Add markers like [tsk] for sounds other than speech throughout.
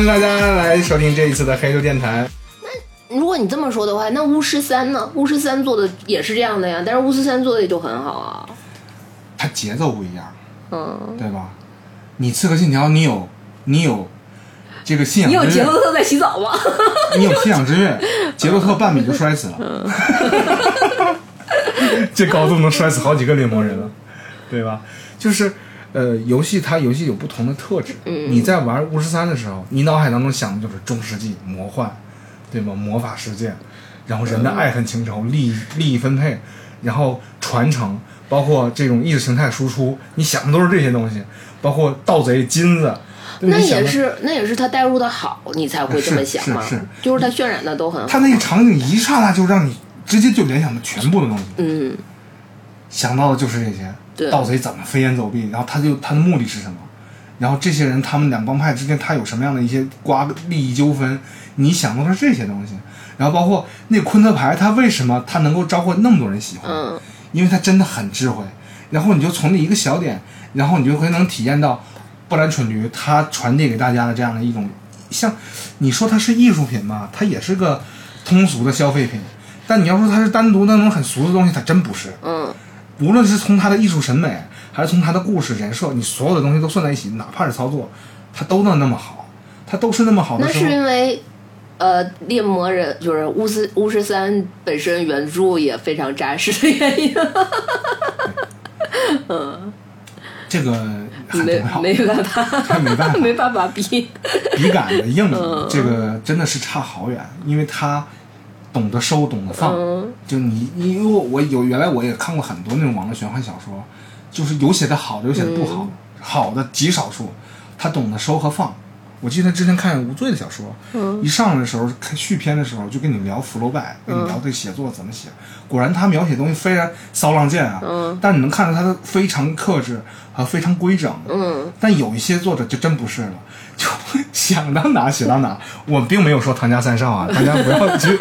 欢迎大家来收听这一次的黑球电台。那如果你这么说的话，那巫师三呢？巫师三做的也是这样的呀，但是巫师三做的也就很好啊。它节奏不一样，嗯，对吧？你刺客信条，你有你有这个信仰你有杰洛特在洗澡吗？[laughs] 你有信仰之跃，杰洛特半米就摔死了，[laughs] 这高度能摔死好几个猎魔人了，对吧？就是呃，游戏它游戏有不同的特质。你在玩巫师三的时候，你脑海当中想的就是中世纪魔幻，对吗？魔法世界，然后人的爱恨情仇、利益利益分配，然后传承，包括这种意识形态输出，你想的都是这些东西，包括盗贼金子。那也是，那也是他带入的好，你才会这么想嘛。是是是就是他渲染的都很好。他那个场景一刹那就让你直接就联想到全部的东西。嗯，想到的就是这些，对盗贼怎么飞檐走壁，然后他就他的目的是什么，然后这些人他们两帮派之间他有什么样的一些瓜利益纠纷，你想到的是这些东西，然后包括那个昆特牌，他为什么他能够招获那么多人喜欢，嗯，因为他真的很智慧，然后你就从那一个小点，然后你就会能体验到布兰蠢驴他传递给大家的这样的一种，像你说它是艺术品嘛，它也是个通俗的消费品，但你要说它是单独那种很俗的东西，它真不是。嗯，无论是从他的艺术审美，还是从他的故事人设，你所有的东西都算在一起，哪怕是操作，他都能那么好，他都是那么好的那是，因为。呃，猎魔人就是巫师巫师三本身原著也非常扎实的原因，[laughs] 这个很没办法，[laughs] 没办法 [laughs] 没办法比。笔杆的硬嗯，这个真的是差好远，因为他懂得收，懂得放。嗯就你，因为我有原来我也看过很多那种网络玄幻小说，就是有写的好的，有写的不好，嗯好的极少数，他懂得收和放。我记得之前看无罪的小说，嗯一上来的时候看续篇的时候就跟你聊福楼拜，跟你聊嗯这写作怎么写。果然他描写东西非常骚浪贱啊，嗯但你能看到他的非常克制和非常规整。嗯，但有一些作者就真不是了，就 [laughs] 想到哪写到哪。我并没有说唐家三少啊，大家不要去，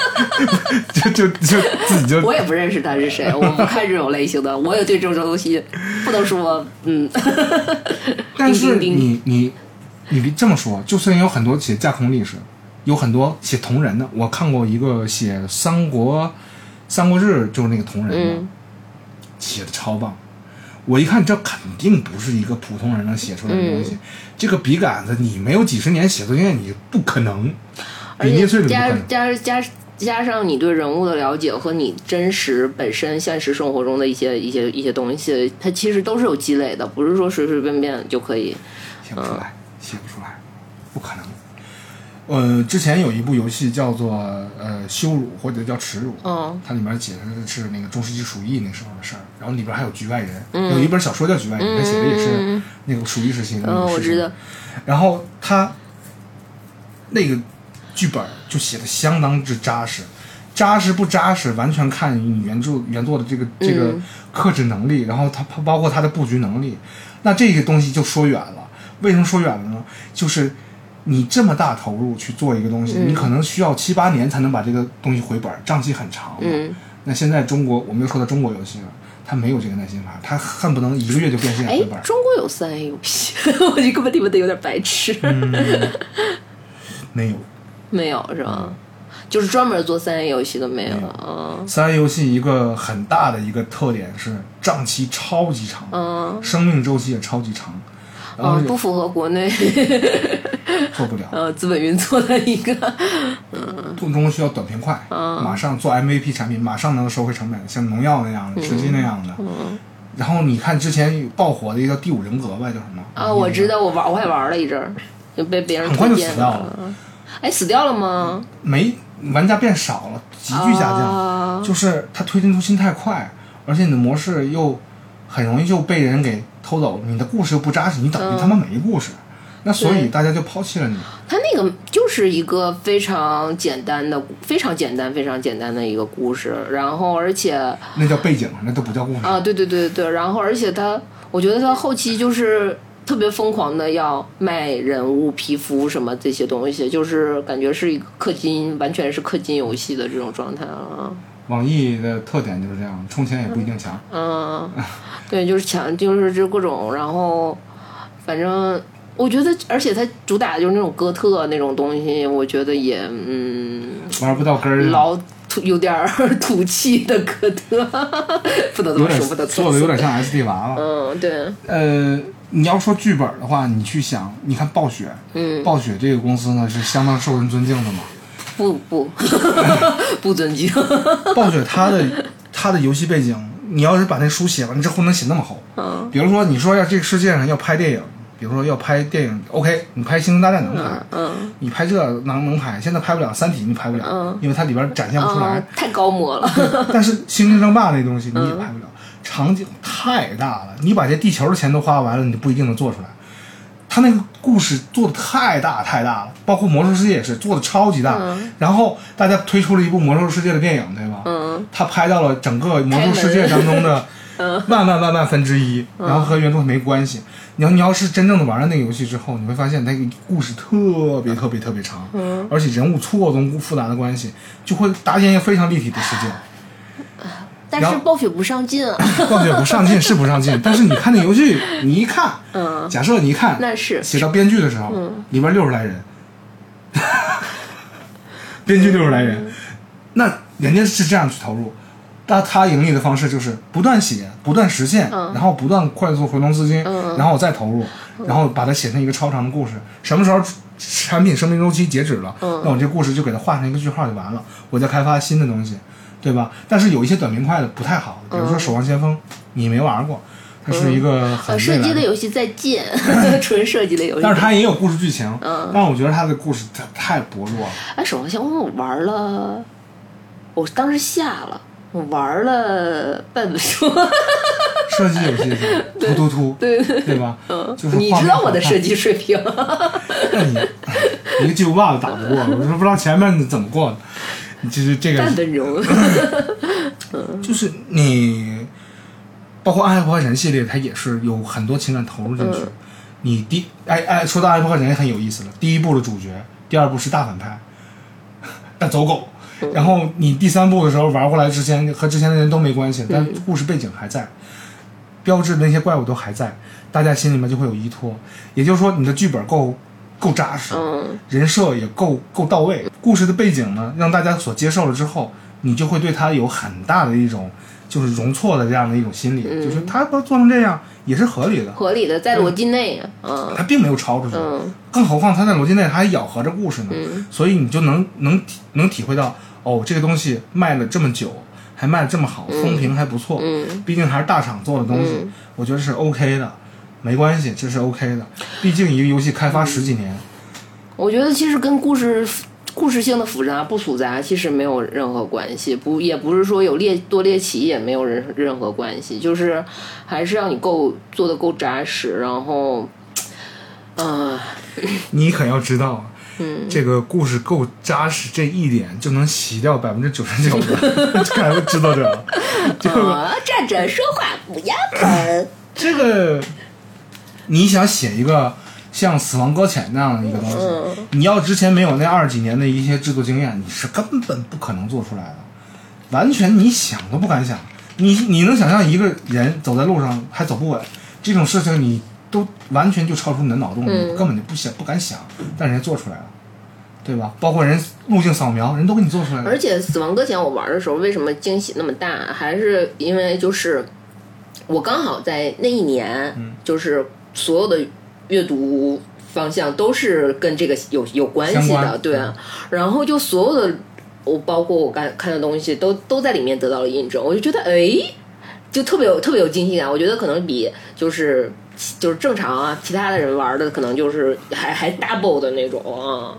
[laughs] 就就就自己就我也不认识他是谁，我不看这种类型的，我也对这种东西不能说，嗯，但是 [laughs] 叮叮叮你你你别这么说，就算有很多写架空历史，有很多写同人的，我看过一个写三国三国志就是那个同人的，嗯写的超棒。我一看，这肯定不是一个普通人能写出来的东嗯西。这个笔杆子，你没有几十年写作经验，你不可能。而比捏碎且加。加加加上你对人物的了解和你真实本身现实生活中的一些一些一些东西，它其实都是有积累的，不是说随随便便就可以。写不出来，写不出来，不可能。呃，之前有一部游戏叫做呃羞辱或者叫耻辱，嗯它里面写的是那个中世纪鼠疫那时候的事儿，然后里边还有局外人，有一本小说叫局外人，他写的也是那个鼠疫时期的那嗯，个事情。然后他那个剧本就写的相当之扎实，扎实不扎实完全看你原著原作的这个这个嗯克制能力，然后它它包括它的布局能力，那这个东西就说远了。为什么说远了呢？就是你这么大投入去做一个东西，你可能需要七八年才能把这个东西回本，账期很长那现在中国，我们又说到中国游戏了，他没有这个耐心法，他恨不能一个月就变现哎回本，。中国有三 A 游戏，[laughs] 我就根本听不得有点白痴。没有。没有是吧？就是专门做三 A 游戏的没有。嗯三 A 游戏一个很大的一个特点是账期超级长，嗯生命周期也超级长，嗯，不符合国内 [laughs] 做不了，[laughs] 呃资本运作的一个。[laughs] 嗯动中需要短平快，嗯马上做 MVP 产品，马上能收回成本，像农药那样的、吃鸡那样的。嗯然后你看之前爆火的一个《第五人格》吧，叫什么？啊，我知道，我玩我还玩了一阵儿，就被别人很快就死掉了。哎，死掉了吗？没玩家变少了，急剧下降，啊就是它推进出新太快，而且你的模式又很容易就被人给偷走，你的故事又不扎实，你等于他妈没故事。那所以大家就抛弃了你。他那个就是一个非常简单的、非常简单、非常简单的一个故事，然后而且那叫背景，那都不叫故事。啊，对对对对，然后而且他，我觉得他后期就是特别疯狂的要卖人物皮肤什么这些东西，就是感觉是一个氪金，完全是氪金游戏的这种状态了。网易的特点就是这样，充钱也不一定强。嗯，对，就是强，就是这各种，然后反正我觉得，而且它主打的就是那种哥特那种东西，我觉得也嗯，玩不到根儿，老土有点儿 [laughs] 土气的哥特，不能这么说，不能。做的有点像 SD 娃娃。嗯，对，呃，你要说剧本的话，你去想，你看暴雪，嗯，暴雪这个公司呢是相当受人尊敬的嘛。不不 [laughs] 不尊敬。[laughs] 暴雪它的它的游戏背景，你要是把那书写完之后能写那么厚，嗯比如说你说要这个世界上要拍电影，比如说要拍电影，OK，你拍《星球大战》能拍，嗯你拍这能能拍，现在拍不了，《三体》你拍不了，嗯因为它里边展现不出来嗯。，太高模了。[laughs] 但是《星际争霸》那东西嗯你也拍不了，场景太大了，你把这地球的钱都花完了，你不一定能做出来。他那个故事做的太大太大了，包括《魔兽世界》也是做的超级大。嗯然后大家推出了一部《魔兽世界》的电影，对吧？嗯他拍到了整个《魔兽世界》当中的万万万万分之一，然后和原著没关系。你要你要是真正的玩了那个游戏之后，你会发现那个故事特别特别特别长，而且人物错综复杂的关系，就会搭建一个非常立体的世界。但是暴雪不上进啊。[laughs] 暴雪不上进是不上进，[laughs] 但是你看那游戏，你一看，嗯，假设你一看，那是。写到编剧的时候，嗯。里边六十来人，[laughs] 编剧六十来人，那人家是这样去投入，那他盈利的方式就是不断写，不断实现，嗯。然后不断快速回笼资金，然后我再投入，然后把它写成一个超长的故事。什么时候产品生命周期截止了，嗯。那我这故事就给它画成一个句号就完了，我再开发新的东西，对吧？但是有一些短平快的不太好，比如说《守望先锋》，你没玩过，它是一个很呃，射击的游戏再见，[laughs] 纯射击的游戏。但是它也有故事剧情，嗯但是我觉得它的故事太太薄弱了。哎，守望先锋我玩了，我当时下了，我玩了半本书。[laughs] 射击游戏是 [laughs] 突突突，对对吧？嗯就是你知道我的射击水平？那你一个巨无霸都打不过，我都不知道前面怎么过的。就是这个。[laughs] 就是你，包括《爱破坏神》系列，它也是有很多情感投入进去。嗯你第哎哎，说到《爱破坏神》也很有意思了。第一部的主角，第二部是大反派，[laughs] 大走狗。嗯然后你第三部的时候玩过来之前和之前的人都没关系，但故事背景还在，标志的那些怪物都还在，大家心里面就会有依托。也就是说，你的剧本够够扎实，嗯。人设也够够到位，故事的背景呢，让大家所接受了之后，你就会对他有很大的一种就是容错的这样的一种心理，嗯。就是他做成这样也是合理的，合理的，在逻辑内。嗯他并没有超出去，嗯。更何况他在逻辑内他还咬合着故事呢，所以你就能能体能体会到，哦，这个东西卖了这么久，还卖的这么好，风评还不错，嗯毕竟还是大厂做的东西，我觉得是 OK 的，没关系，这是 OK 的，毕竟一个游戏开发十几年。我觉得其实跟故事故事性的复杂不复杂其实没有任何关系，不也不是说有猎多猎奇也没有任任何关系，就是还是要你够做的够扎实，然后，嗯、[laughs] 你可要知道啊，这个故事够扎实这一点就能洗掉百分之九十九的，[laughs] 这还不知道这个，[laughs] 这个啊，站着说话不腰疼。这个，你想写一个像《死亡搁浅》那样的一个东西，你要之前没有那二十几年的一些制作经验，你是根本不可能做出来的，完全你想都不敢想。你你能想象一个人走在路上还走不稳，这种事情你都完全就超出你的脑洞，你根本就不想不敢想，但人家做出来了，对吧？包括人路径扫描，人都给你做出来了而。且《死亡搁浅》我玩的时候，为什么惊喜那么大？还是因为就是我刚好在那一年，嗯就是所有的阅读方向都是跟这个有有关系的，对啊。然后就所有的我包括我看看的东西，都都在里面得到了印证，我就觉得哎，就特别有特别有惊喜感。我觉得可能比就是。就是正常啊，其他的人玩的可能就是还还 double 的那种啊，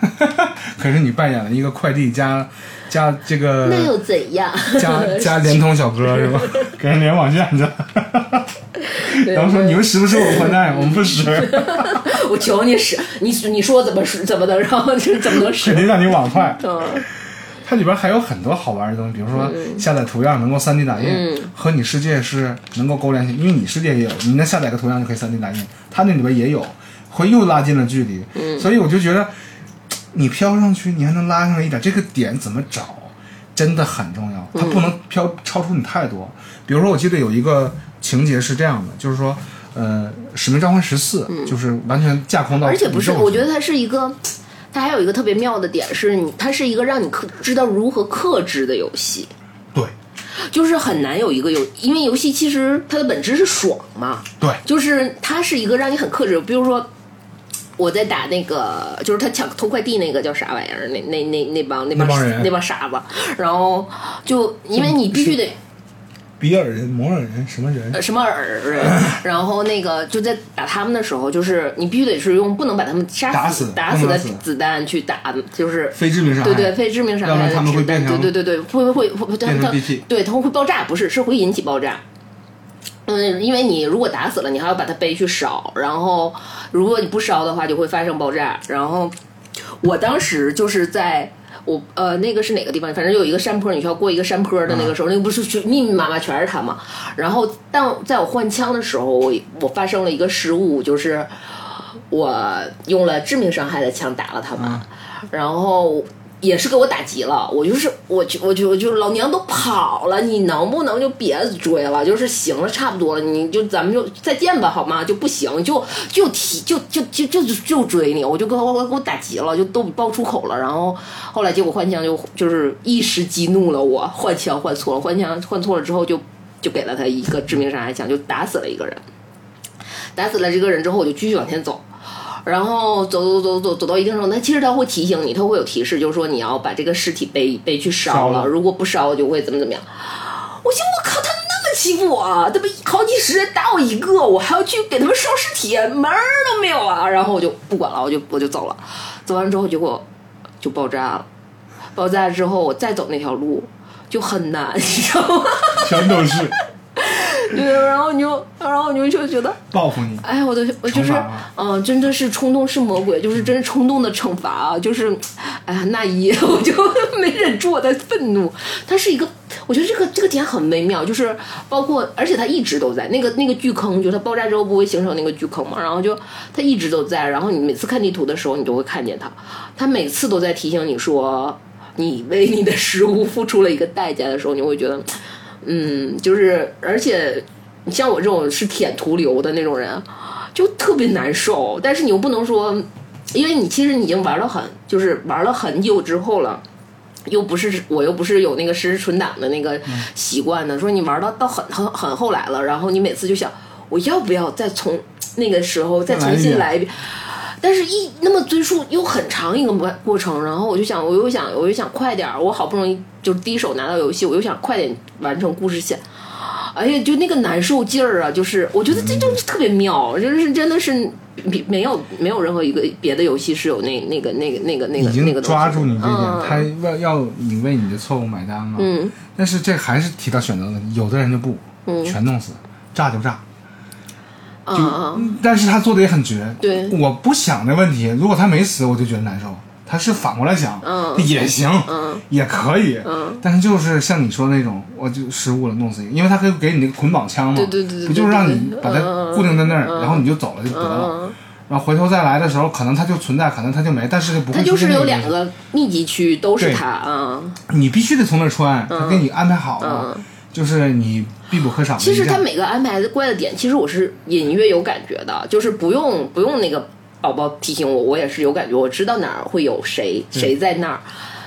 [laughs] 可是你扮演了一个快递加加这个那又怎样？加 [laughs] 加联通小哥是吧？给人连网线去，对然后说你们使不使我宽带？我们不使，[laughs] 我求你使，你你说怎么使怎么能，然后就怎么能肯使？定让你网快。[laughs] 嗯它里边还有很多好玩的东西，比如说下载图样能够 3D 打印，嗯和你世界是能够勾连起，因为你世界也有，你那下载个图样就可以 3D 打印，它那里边也有，会又拉近了距离。嗯所以我就觉得，你飘上去，你还能拉上来一点，这个点怎么找，真的很重要，它不能飘超出你太多。比如说，我记得有一个情节是这样的，就是说，呃，《使命召唤十四》就是完全架空到嗯而且不是，我觉得它是一个，它还有一个特别妙的点是你，它是一个让你克知道如何克制的游戏。对就是很难有一个游，因为游戏其实它的本质是爽嘛，对就是它是一个让你很克制，比如说。我在打那个，就是他抢偷快递那个叫啥玩意儿？那那那那帮那帮那帮人那帮傻子，然后就因为你必须得比尔人、摩尔人什么人？呃什么尔人，[laughs] 然后那个就在打他们的时候，就是你必须得是用不能把他们杀打死打死的子弹去打，就是非致命伤害。对对，非致命伤害的子弹对对对对，会会会会，它变成它 BP 对，它会爆炸，不是是会引起爆炸。嗯，因为你如果打死了，你还要把它背去烧，然后如果你不烧的话，就会发生爆炸。然后我当时就是在我呃那个是哪个地方？反正有一个山坡，你需要过一个山坡的那个时候，那个不是全密密麻麻全是他嘛。然后但在我换枪的时候，我我发生了一个失误，就是我用了致命伤害的枪打了他们，然后。也是给我打急了，我就是我就我就我就老娘都跑了，你能不能就别追了？就是行了，差不多了，你就咱们就再见吧，好吗？就不行，就就提就就就就就追你，我就给我我给我打急了，就都爆出口了。然后后来结果换枪就就是一时激怒了我，换枪换错了，换枪换错了之后就就给了他一个致命伤害枪，就打死了一个人。打死了这个人之后，我就继续往前走。然后走走走走走到一定程度，他其实他会提醒你，他会有提示，就是说你要把这个尸体背背去烧了，如果不烧就会怎么怎么样。我寻思我靠，他们那么欺负我，他们好几十人打我一个，我还要去给他们烧尸体，门儿都没有啊！[laughs] 然后我就不管了，我就我就走了。走完之后，结果就爆炸了。爆炸之后，我再走那条路就很难，你知道吗？[laughs] 全都是对，然后你就，然后你就就觉得。报复你。哎，我的我就是嗯、真的是冲动是魔鬼，就是真是冲动的惩罚啊！就是，哎呀，那一夜 [laughs] 我就没忍住我的愤怒。它是一个，我觉得这个这个点很微妙，就是包括，而且它一直都在那个那个巨坑，就它爆炸之后不会形成那个巨坑嘛，然后就它一直都在，然后你每次看地图的时候，你都会看见它，它每次都在提醒你说，你为你的失误付出了一个代价的时候，你会觉得，嗯，就是而且。你像我这种是舔图流的那种人，就特别难受。但是你又不能说，因为你其实你已经玩了很，就是玩了很久之后了，又不是我又不是有那个实时存档的那个习惯的，说你玩到到很很很后来了，然后你每次就想，我要不要再从那个时候再重新来一遍？但是一那么追溯又很长一个过过程，然后我就想，我又想，我又想快点，我好不容易就是第一手拿到游戏，我又想快点完成故事线。哎呀，就那个难受劲儿啊！就是我觉得这就是特别妙，就是真的是比没有没有任何一个别的游戏是有那那个那个那个那个那个抓住你这点，他要要你为你的错误买单嘛。嗯但是这还是提到选择问题，有的人就不，嗯全弄死，炸就炸。啊啊嗯。但是他做的也很绝。对。我不想这问题，如果他没死，我就觉得难受。他是反过来想，嗯。也行，嗯。也可以，嗯。但是就是像你说的那种，我就失误了，弄死你，因为他可以给你那个捆绑枪嘛，对对对对不就是让你把它嗯固定在那儿，嗯然后你就走了就得了，嗯，然后回头再来的时候，可能它就存在，可能它就没，但是就不会它就是有两个密集区都是对。它啊。你必须得从那儿穿，他给你安排好了，嗯。就是你必不可少其实一站。它每个安排的怪的点，其实我是隐约有感觉的，就是不用不用那个宝宝提醒我，我也是有感觉，我知道哪儿会有谁谁在那儿，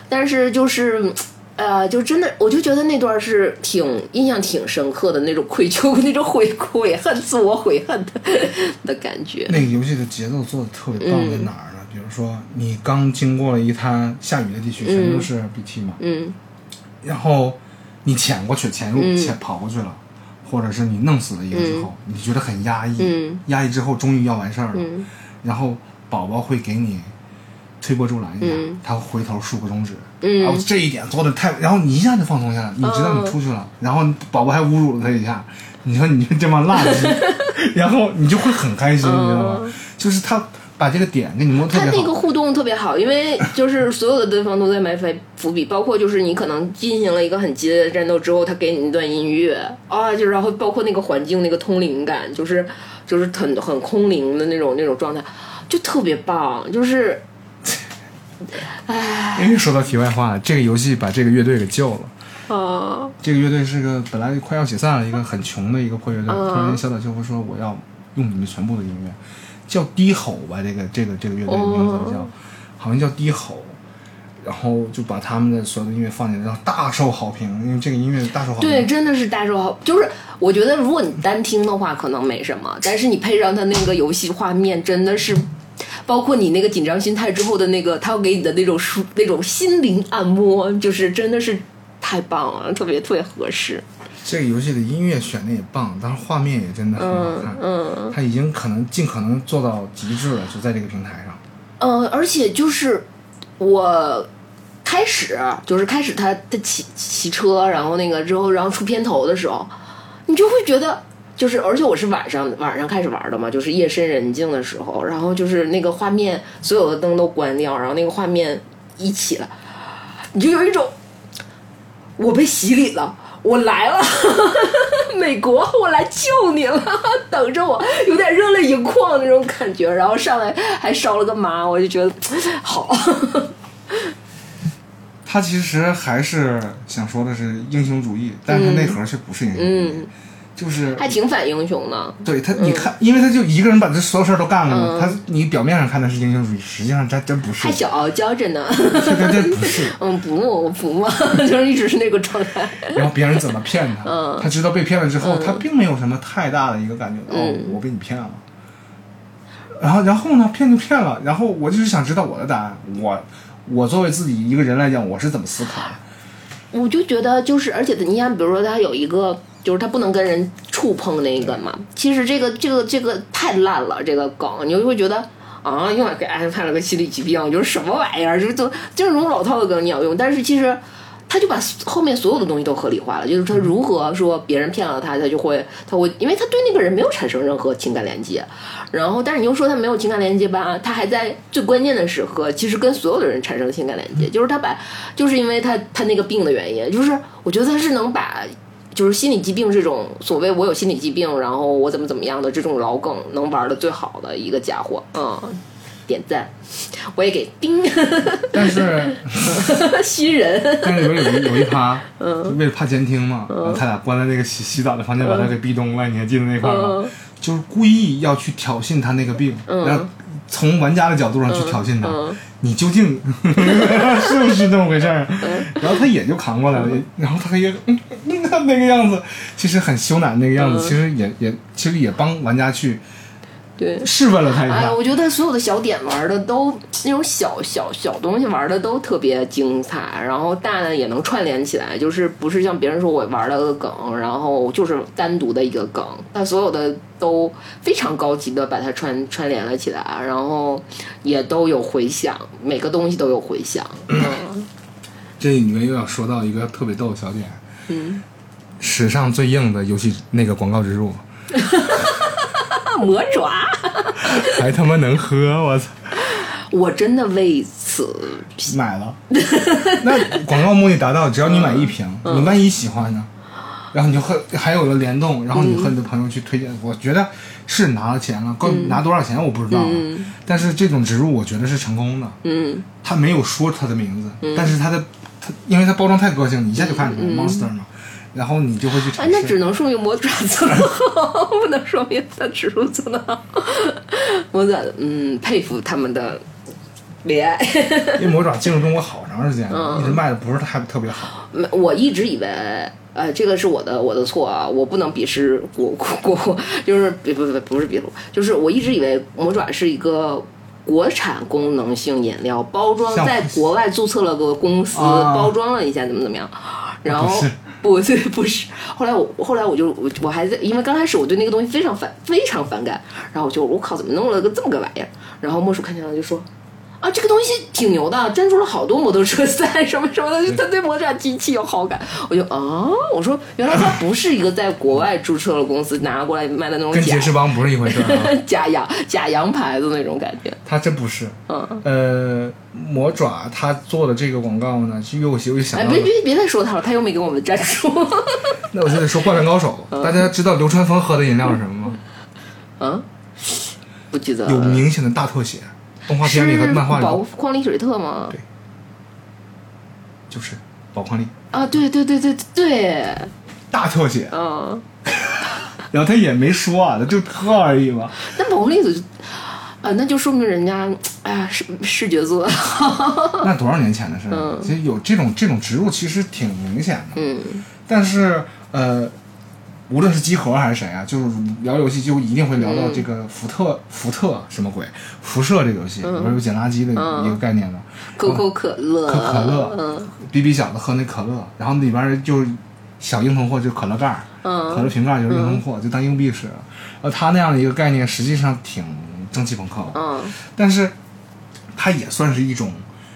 但是就是。呃，就真的，我就觉得那段是挺印象挺深刻的那种愧 [laughs] 疚、那种悔悔恨、自我悔恨的 [laughs] 的感觉。那个游戏的节奏做的特别棒在哪儿呢？比如说你刚经过了一滩下雨的地区，全都是 BT 嘛，嗯然后你潜过去，潜入嗯。潜跑过去了，或者是你弄死了一个之后，你觉得很压抑，嗯。压抑之后终于要完事儿了，嗯。然后宝宝会给你推波助澜一下，嗯。他会回头竖个中指，嗯。然后这一点做的太，然后你一下就放松下来，你知道你出去了，[laughs] 然后宝宝还侮辱了他一下，你说你这帮垃圾，[laughs] 然后你就会很开心，你知道吗？就是他把这个点给你摸得特别好，他那个互动特别好，因为就是所有的对方都在埋伏伏笔，包括就是你可能进行了一个很激烈的战斗之后，他给你一段音乐啊，就然后包括那个环境那个通灵感，就是就是很很空灵的那种那种状态，就特别棒，就是，唉 [sighs] 因为说到题外话，这个游戏把这个乐队给救了。啊这个乐队是个本来快要解散了，一个很穷的一个破乐队。嗯突然间小岛秀夫说我要用你们全部的音乐，叫低吼吧，这个这个这个乐队的名字叫，哦好像叫低吼。然后就把他们的所有的音乐放进来，然后大受好评，因为这个音乐大受好评。对，真的是大受好，就是我觉得如果你单听的话可能没什么，但是你配上他那个游戏画面，真的是，包括你那个紧张心态之后的那个，他要给你的那种舒那种心灵按摩，就是真的是太棒了，特别特别合适。这个游戏的音乐选的也棒，但是画面也真的很好看。嗯，它已经可能尽可能做到极致了，就在这个平台上。呃，而且就是我开始就是开始他他骑骑车，然后那个之后，然后出片头的时候，你就会觉得。就是，而且我是晚上晚上开始玩的嘛，就是夜深人静的时候，然后就是那个画面，所有的灯都关掉，然后那个画面一起来，你就有一种我被洗礼了，我来了，[laughs] 美国，我来救你了，[laughs] 等着我，有点热泪盈眶那种感觉，然后上来还烧了个麻，我就觉得 [tsk] 好。[laughs] 他其实还是想说的是英雄主义，但是他内核却不是英雄主义，嗯，就是还挺反英雄的。对他，你看，因为他就一个人把这所有事儿都干了嘛。嗯他你表面上看他是英雄主义，实际上他真不是还，小傲娇着呢，这这这不是。[laughs] 嗯，不，我不嘛，[laughs] 就是一直是那个状态。然后别人怎么骗他，[laughs] 嗯他知道被骗了之后，他并没有什么太大的一个感觉，哦嗯，我被你骗了。然后，然后呢，骗就骗了。然后我就是想知道我的答案，我我作为自己一个人来讲，我是怎么思考的？我就觉得就是，而且你看，比如说他有一个，就是他不能跟人触碰那个嘛。其实这个这个这个太烂了，这个梗你就会觉得啊，又给安排了个心理疾病，就是什么玩意儿，就是就这种老套的梗你要用，但是其实。他就把后面所有的东西都合理化了，就是他如何说别人骗了他，他就会他会，因为他对那个人没有产生任何情感连接，然后但是你又说他没有情感连接吧，他还在最关键的时刻，其实跟所有的人产生情感连接，就是他把，就是因为他他那个病的原因，就是我觉得他是能把。就是心理疾病这种所谓我有心理疾病，然后我怎么怎么样的这种老梗，能玩的最好的一个家伙，嗯，点赞，我也给叮，但是 [laughs] 新人，但是里边有一有一趴，嗯。就为了怕监听嘛，然后他俩关在那个洗洗澡的房间，把他给壁咚了。你还记得那块吗？嗯？就是故意要去挑衅他那个病，嗯。然后从玩家的角度上去挑衅他，嗯。你究竟 [laughs] 是不是那么回事儿？然后他也就扛过来了，也然后他也嗯 [laughs] 那个样子，其实很羞赧那个样子，嗯。其实也也其实也帮玩家去对。试问了他一下哎，下。我觉得所有的小点玩的都那种小小小东西玩的都特别精彩，然后大的也能串联起来，就是不是像别人说我玩了个梗，然后就是单独的一个梗，但所有的都非常高级的把它串串联了起来，然后也都有回响，每个东西都有回响。嗯这里面又要说到一个特别逗的小点，嗯，史上最硬的游戏那个广告植入，[laughs] 魔爪，[laughs] 还他妈能喝，我操！我真的为此买了，[laughs] 那广告目的达到，只要你买一瓶，嗯。你万一喜欢呢，然后你就和还有了联动，然后你和你的朋友去推荐，我觉得是拿了钱了，够拿多少钱我不知道啊，嗯。但是这种植入我觉得是成功的，嗯。他没有说他的名字，但是他的他因为他包装太个性，你一下就看出来、Monster 嘛，然后你就会去尝，哎那只试。能说明魔爪做的好，[laughs] 不能说明他植入做的好。魔爪，嗯，佩服他们的恋爱。[laughs] 因为魔爪进入中国好长时间嗯了，一直卖的不是太特别好。没我一直以为，呃，这个是我的我的错啊，我不能鄙视国国国，就是不不不不是鄙视，就是我一直以为魔爪是一个。国产功能性饮料包装在国外注册了个公司，啊包装了一下怎么怎么样，然后不 [laughs] 对不是，后来我后来我就我我还在，因为刚开始我对那个东西非常反非常反感，然后我就我靠怎么弄了个这么个玩意儿，然后莫叔看见了就说。啊，这个东西挺牛的，赞助了好多摩托车赛什么什么的，就他对魔爪机器有好感。我就啊，我说原来他不是一个在国外注册了公司拿过来卖的那种假跟杰士邦不是一回事 [laughs] 假洋假洋牌子那种感觉。他真不是。嗯，呃，魔爪他做的这个广告呢，就又又想哎，到了别，别别再说他了，他又没给我们赞助。[laughs] 那我就得说《灌篮高手》，大家知道流川枫喝的饮料是什么吗？嗯，不记得有明显的大特写，动画片里和漫画里宝矿力水特吗？对就是宝矿力啊，对对对对对，大特写，嗯，[laughs] 然后他也没说啊，他就特而已嘛。那毛栗子就啊，那就说明人家哎呀视视觉做。[laughs] 那多少年前的事儿？嗯其实有这种这种植入，其实挺明显的。嗯但是呃，无论是集合还是谁啊，就是聊游戏就一定会聊到这个福特、福特什么鬼辐射这个游戏，里边有捡垃圾的嗯。一个概念的。可口可乐，可可乐嗯。比比小子喝那可乐，然后里边就是小硬通货，就是可乐盖儿，可嗯乐瓶盖儿就是硬通货，就当硬币使。呃，他那样的一个概念，实际上挺蒸汽朋克的，嗯。但是它也算是一种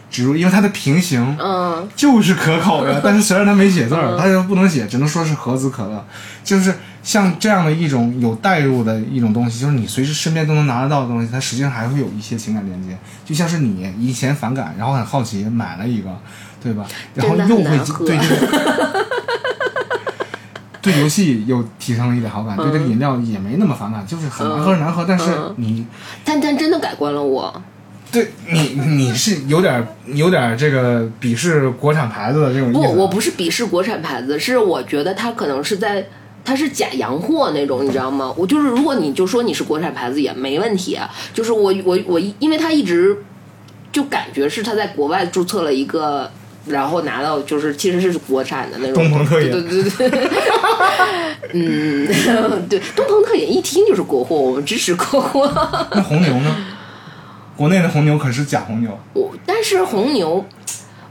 植入，因为它的平行嗯就是可口的，[laughs] 但是虽然它没写字儿，它又不能写，只能说是盒子可乐，就是像这样的一种有代入的一种东西，就是你随时身边都能拿得到的东西，它实际上还会有一些情感连接，就像是你以前反感，然后很好奇买了一个，对吧？[laughs] 然后又会对这个。对游戏又提升了一点好感，对这个饮料也没那么反感，就是很难喝是难喝，但是嗯你但但真的改观了我。对你你是有点有点这个鄙视国产牌子的这种意不，我不是鄙视国产牌子，是我觉得它可能是在。它是假洋货那种，你知道吗？我就是，如果你就说你是国产牌子也没问题，啊就是我我我，因为它一直就感觉是他在国外注册了一个，然后拿到就是其实是国产的那种东鹏特饮对对对对，嗯，对，东鹏特饮一听就是国货，我们支持国货。那红牛呢？国内的红牛可是假红牛，我但是红牛，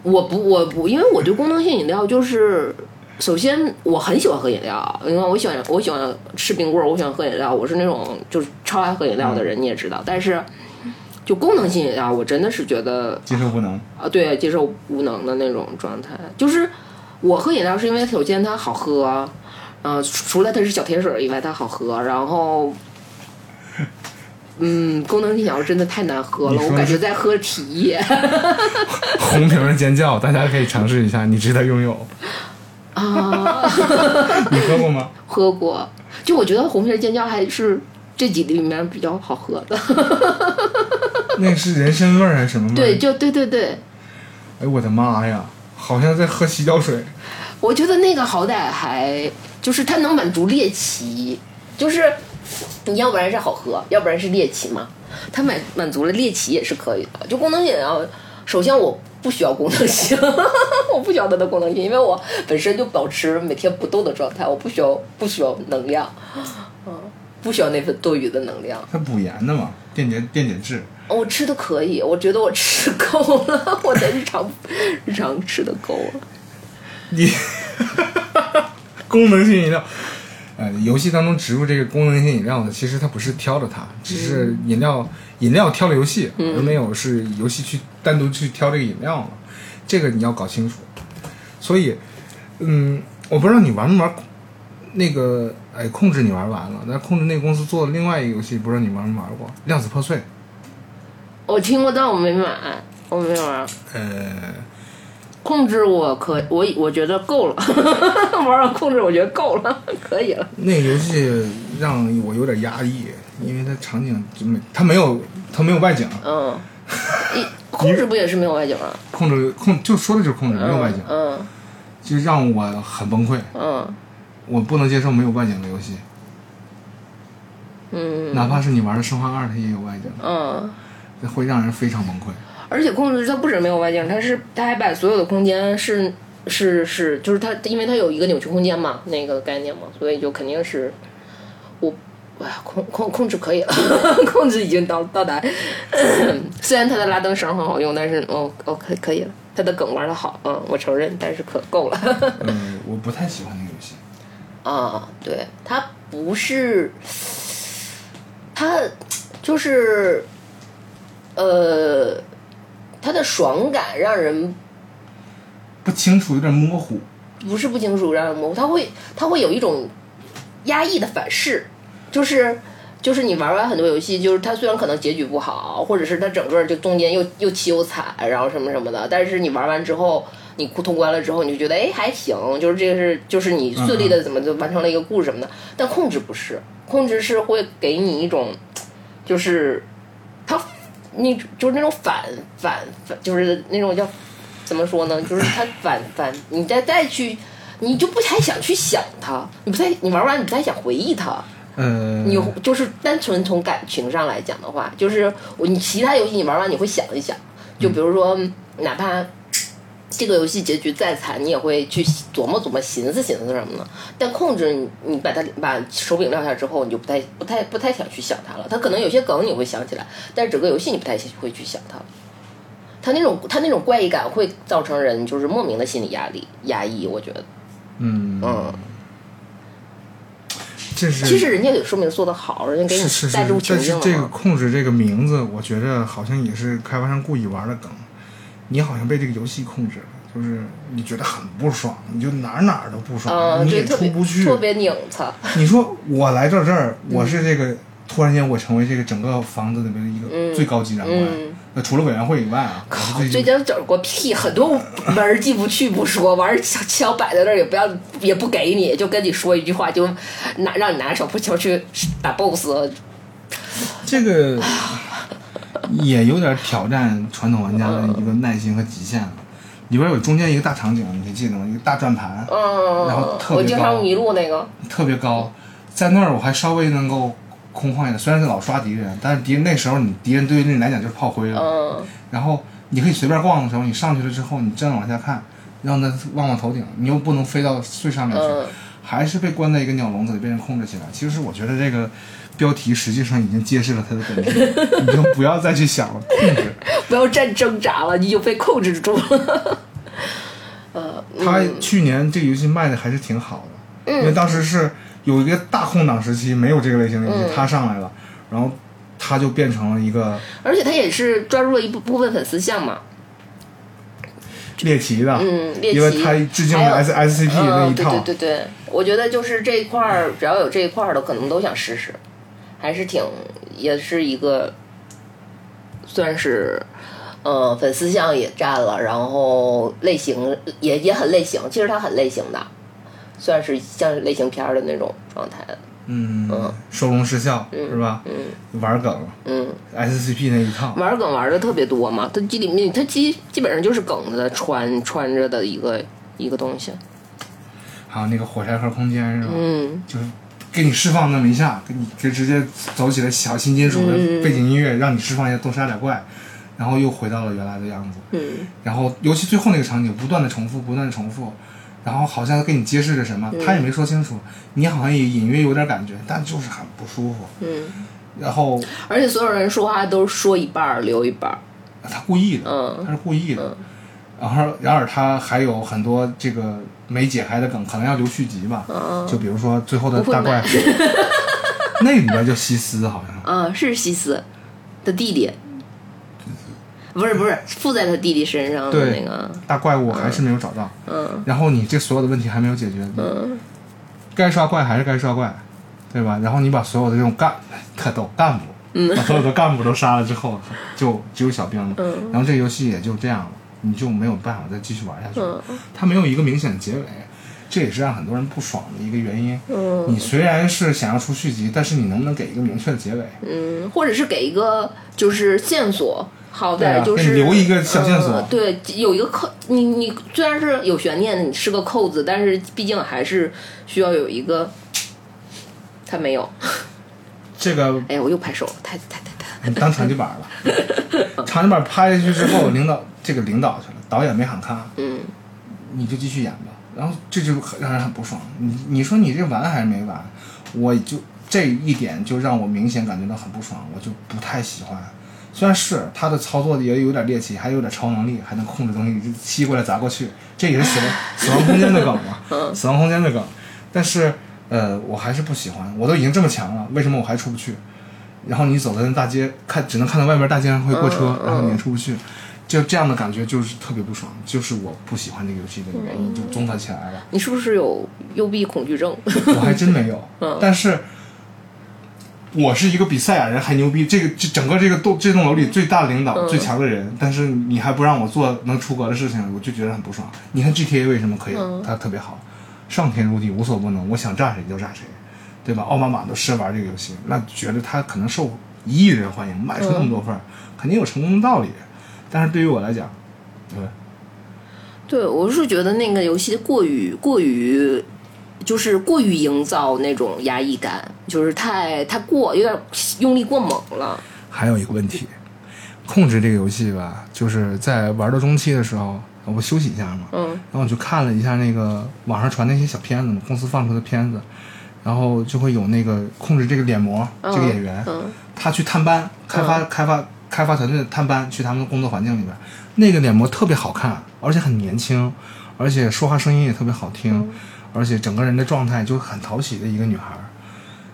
我不我不，因为我对功能性饮料就是，首先我很喜欢喝饮料，因为我喜欢我喜欢吃冰棍儿，我喜欢喝饮料，我是那种就是超爱喝饮料的人，你也知道。但是就功能性饮料，我真的是觉得接受无能。啊，对，接受无能的那种状态。就是我喝饮料是因为首先它好喝，呃，除了它是小甜水以外，它好喝，然后。嗯，功能性饮料真的太难喝了，我感觉在喝体液。[laughs] 红瓶的尖叫，大家可以尝试一下，你值得拥有。啊，[laughs] 你喝过吗？喝过。就我觉得红瓶尖叫还是这几里面比较好喝的。[laughs] 那是人参味儿还是什么味儿？对，。就对对对，哎，我的妈呀，好像在喝洗脚水。我觉得那个好歹还就是它能满足猎奇，就是你要不然是好喝，要不然是猎奇嘛。它满满足了猎奇也是可以的。就功能性饮料，首先我不需要功能性，[laughs] 我不需要它的功能性，因为我本身就保持每天不动的状态，我不需要不需要能量，嗯，不需要那份多余的能量。它补盐的嘛，电解电解质。我吃的可以，我觉得我吃够了，[laughs] 我的日常日常吃的够了。你 [laughs] 功能性饮料，呃，游戏当中植入这个功能性饮料呢，其实它不是挑着它，只是饮料、饮料挑了游戏，而没有是游戏去单独去挑这个饮料了，这个你要搞清楚。所以，嗯，我不知道你玩没玩那个，哎，控制你玩完了，但控制那个公司做的另外一个游戏，不知道你玩没玩过《量子破碎》？我听过，但我没买，我没玩。呃，控制我可我我觉得够了，[laughs] 玩了控制我觉得够了，[laughs] 可以了。那个游戏让我有点压抑，因为它场景就没，它没有，它没有外景。嗯，一控制不也是没有外景 [laughs] 吗？控制控就说的就是控制，没有外景，嗯就让我很崩溃。嗯我不能接受没有外景的游戏，嗯哪怕是你玩的《生化二》，它也有外景，嗯。这会让人非常崩溃。而且控制它不止没有外径，它是它还把所有的空间是是是，就是它因为它有一个扭曲空间嘛，那个概念嘛，所以就肯定是我。哎呀，控控控制可以了，[laughs] 控制已经到到达。[clears throat] 虽然它的拉灯绳很好用，但是哦哦可可以了，它的梗玩的好，嗯，我承认，但是可够了。[laughs] 嗯，我不太喜欢那个游戏。啊，对，它不是，它就是，呃，它的爽感让人不清楚，有点模糊。不是不清楚，让人模糊，它会它会有一种压抑的反噬，就是就是你玩完很多游戏，就是它虽然可能结局不好，或者是它整个就中间又又凄又惨，然后什么什么的，但是你玩完之后，你通关了之后，你就觉得哎还行，就是这个是就是你顺利的怎么就完成了一个故事什么的，但控制不是，控制是会给你一种就是它你就是那种反反反，就是那种叫怎么说呢？就是它反反，你再再去，你就不太想去想它，你不太你玩完你不太想回忆它。嗯，你就是单纯从感情上来讲的话，就是我你其他游戏你玩完你会想一想，就比如说哪怕这个游戏结局再惨，你也会去琢磨琢磨、寻思寻思什么的。但控制你，你把它把手柄撂下之后，你就不太不太不太想去想它了。它可能有些梗你会想起来，但是整个游戏你不太会去想它。它那种它那种怪异感会造成人就是莫名的心理压力压抑，我觉得，嗯嗯。这是其实人家也说明做的好，人家给你带入，情但是这个。控制这个名字，我觉着好像也是开发商故意玩的梗。你好像被这个游戏控制了，就是你觉得很不爽，你就哪儿哪儿都不爽，嗯，你也出不去。特别拧他。你说我来到这儿，我是这个，突然间我成为这个整个房子里面的一个最高级长官。嗯那除了委员会以外啊，我靠，是最最近整过屁，很多门儿进不去不说，完儿枪枪摆在那儿也不要，也不给你，就跟你说一句话，就拿让你拿手破球去打 BOSS。这个 [laughs] 也有点挑战传统玩家的一个耐心和极限了。里边有中间一个大场景，你还记得吗？一个大转盘，嗯，然后特别我经常高迷路那个，特别高，在那儿我还稍微能够空旷一点，虽然是老刷敌人，但是敌人那时候你敌人对于你来讲就是炮灰了。嗯然后你可以随便逛的时候，你上去了之后，你正往下看，让它望望头顶，你又不能飞到最上面去，嗯还是被关在一个鸟笼子里被人控制起来。其实我觉得这个标题实际上已经揭示了它的本质，你就不要再去想了，控制。不要再挣扎了，你就被控制住了。[laughs] 呃，它去年这个游戏卖的还是挺好的，因为当时是有一个大空档时期，没有这个类型的游戏，他上来了，然后他就变成了一个而且他也是抓住了一部部分粉丝像嘛，猎奇的，嗯，猎奇，因为它致敬了 S S C P 那一套，嗯。对对对对，我觉得就是这一块儿，只要有这一块儿的，可能都想试试，还是挺，也是一个，算是，呃，粉丝像也占了，然后类型也也很类型，其实它很类型的，算是像是类型片的那种状态的，嗯，收容失效、是吧？嗯玩梗嗯，S C P 那一套，玩梗玩的特别多嘛，它基里面它基基本上就是梗子穿穿着的一个一个东西，还有那个火柴盒空间是吧？嗯就是给你释放那么一下，给你就直接走起来小新金属的嗯背景音乐，让你释放一下多杀点怪，然后又回到了原来的样子。嗯然后尤其最后那个场景不断的重复，不断的重复，然后好像给你揭示着什么，他也没说清楚，你好像也隐约有点感觉，但就是很不舒服。嗯，然后而且所有人说话都是说一半儿留一半儿。他故意的，嗯他是故意的。然后，然而他还有很多这个没解开的梗，可能要留续集吧。就比如说最后的大怪不，[laughs] 那里边叫西斯，好像嗯，是西斯的弟弟，不是不是附在他弟弟身上的对那个，大怪物还是没有找到。嗯然后你这所有的问题还没有解决，嗯该刷怪还是该刷怪，对吧？然后你把所有的这种干特逗干部，嗯把所有的干部都杀了之后，就只有小兵了。嗯然后这个游戏也就这样了，你就没有办法再继续玩下去它没有一个明显的结尾，这也是让很多人不爽的一个原因。嗯你虽然是想要出续集，但是你能不能给一个明确的结尾？嗯，或者是给一个就是线索。好歹就是、留一个小线索嗯对，有一个扣，你你虽然是有悬念的，你是个扣子，但是毕竟还是需要有一个。他没有，这个哎呀，我又拍手了，太太太太，你当场景板了，场景板拍下去之后，领导这个领导去了，导演没喊咔，嗯你就继续演吧。然后这就很让人很不爽。你你说你这完还是没完？我就这一点就让我明显感觉到很不爽，我就不太喜欢。虽然是他的操作也有点猎奇，还有点超能力，还能控制东西，就吸过来砸过去，这也是死亡 [laughs] 死亡空间的梗嘛，死亡空间的梗。但是呃，我还是不喜欢。我都已经这么强了，为什么我还出不去？然后你走在那大街，看只能看到外面大街上会过车，然后你也出不去，就这样的感觉就是特别不爽，就是我不喜欢这个游戏的原因，就综合起来了。你是不是有幽闭恐惧症？我还真没有，[laughs] 但是我是一个比赛亚人还牛逼，这个这整个这个栋这栋楼里最大的领导、最强的人，但是你还不让我做能出格的事情，我就觉得很不爽。你看 GTA 为什么可以？它特别好，上天入地无所不能，我想炸谁就炸谁，对吧？奥巴马都试玩这个游戏，那觉得他可能受一亿人欢迎，卖出那么多份儿，肯定有成功的道理。但是对于我来讲，对？对，我是觉得那个游戏过于过于就是过于营造那种压抑感，就是太太过有点用力过猛了。还有一个问题，控制这个游戏吧，就是在玩到中期的时候，我休息一下嘛，嗯然后我就看了一下那个网上传那些小片子嘛，公司放出的片子，然后就会有那个控制这个脸模、这个演员，嗯。他去探班，开发、开发开发团队的探班，去他们的工作环境里边，那个脸模特别好看，而且很年轻，而且说话声音也特别好听，而且整个人的状态就很讨喜的一个女孩儿。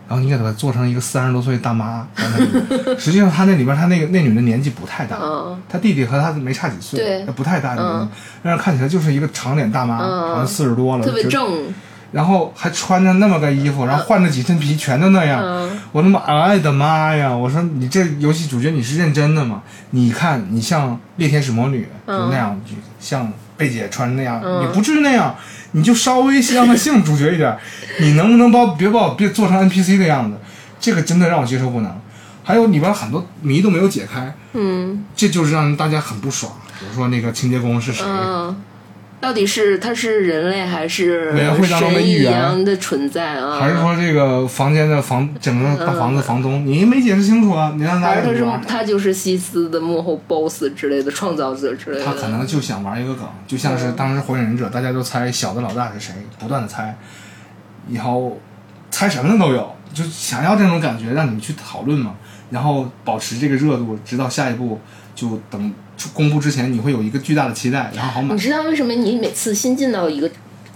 然后你给她做成一个三十多岁大妈，[laughs] 实际上她那里边她那个那女的年纪不太大，嗯。她弟弟和她没差几岁，不太大的但是看起来就是一个长脸大妈，嗯。好像四十多了，特别就正，然后还穿着那么个衣服，然后换着几身皮，全都那样。嗯我的妈，哎的妈呀！我说你这游戏主角你是认真的吗？你看你像猎天使魔女，就那样，就像贝姐穿那样，嗯你不至于那样，你就稍微让她像主角一点。[laughs] 你能不能把我别把我别做成 NPC 的样子？这个真的让我接受不能。还有里边很多谜都没有解开，嗯这就是让大家很不爽。比如说那个清洁工是谁？嗯，到底是他是人类还是委员会当中的神一一员样的存在啊？还是说这个房间的房整个大房子房东，你没解释清楚啊？你让他还是他是怎么？他就是西斯的幕后 boss 之类的创造者之类的？他可能就想玩一个梗，就像是当时火影忍者，大家都猜小的老大是谁，不断的猜，以后猜什么的都有，就想要这种感觉，让你们去讨论嘛，然后保持这个热度，直到下一步就等公布之前，你会有一个巨大的期待，然后好买你。知道为什么你每次新进到一个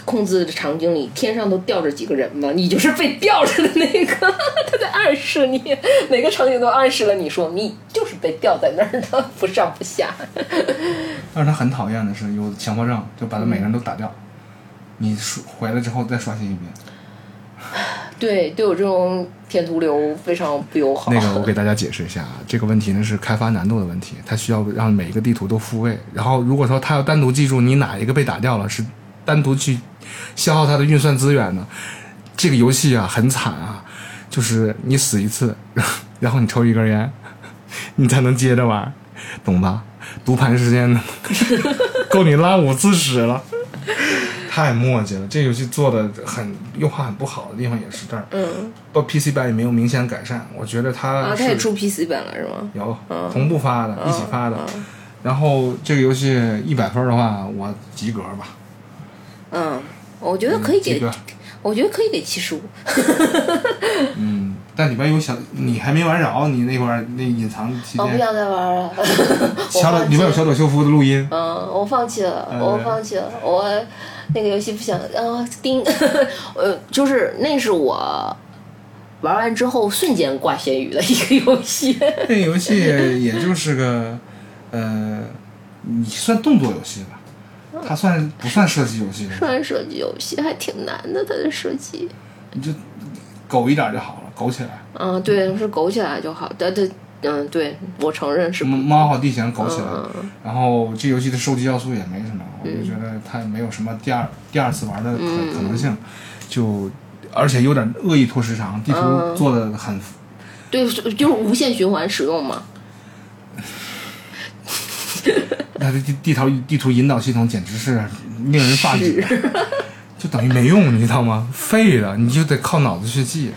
控制的场景里，天上都吊着几个人吗？你就是被吊着的那个，[laughs] 他在暗示你，每个场景都暗示了你说你就是被吊在那儿的，不上不下。但是他很讨厌的是有强迫症，就把他每个人都打掉，你刷回来之后再刷新一遍。对，对我这种填图流非常不友好。那个我给大家解释一下啊，这个问题呢是开发难度的问题，它需要让每一个地图都复位。然后如果说它要单独记住你哪一个被打掉了，是单独去消耗它的运算资源呢，这个游戏啊很惨啊，就是你死一次，然后你抽一根烟，你才能接着玩，懂吧？读盘时间呢，够你拉五次屎了。太墨迹了，这游戏做的很优化很不好的地方也是这儿，嗯到 PC 版也没有明显改善，我觉得它啊，它也出 PC 版了是吗？有嗯同步发的，一起发的。嗯然后这个游戏一百分的话，我及格吧，嗯，我觉得可以给。我觉得可以给七十五。[laughs] 嗯，但里边有小，你还没玩着，你那会儿那隐藏期间，我不想再玩了。[laughs] 小里边有小朵秀夫的录音，嗯，我放弃了，呃我放弃了，我那个游戏不想啊，叮，[laughs] 呃，就是那是我玩完之后瞬间挂咸鱼的一个游戏。[laughs] 那个游戏也就是个，呃，你算动作游戏吧，它算不算射击游戏？算射击游戏还挺难的，它的射击。你就苟一点就好了，苟起来，嗯，对，是苟起来就好。但对，嗯，对我承认是不。猫好地形苟起来。然后这游戏的收集要素也没什么，我就觉得它也没有什么第二第二次玩的可、嗯可能性，就而且有点恶意拖时长，地图嗯做的很，对，就是无限循环使用嘛。[laughs] 那这地地图地图引导系统简直是令人发指，就等于没用，你知道吗？废了，你就得靠脑子去记。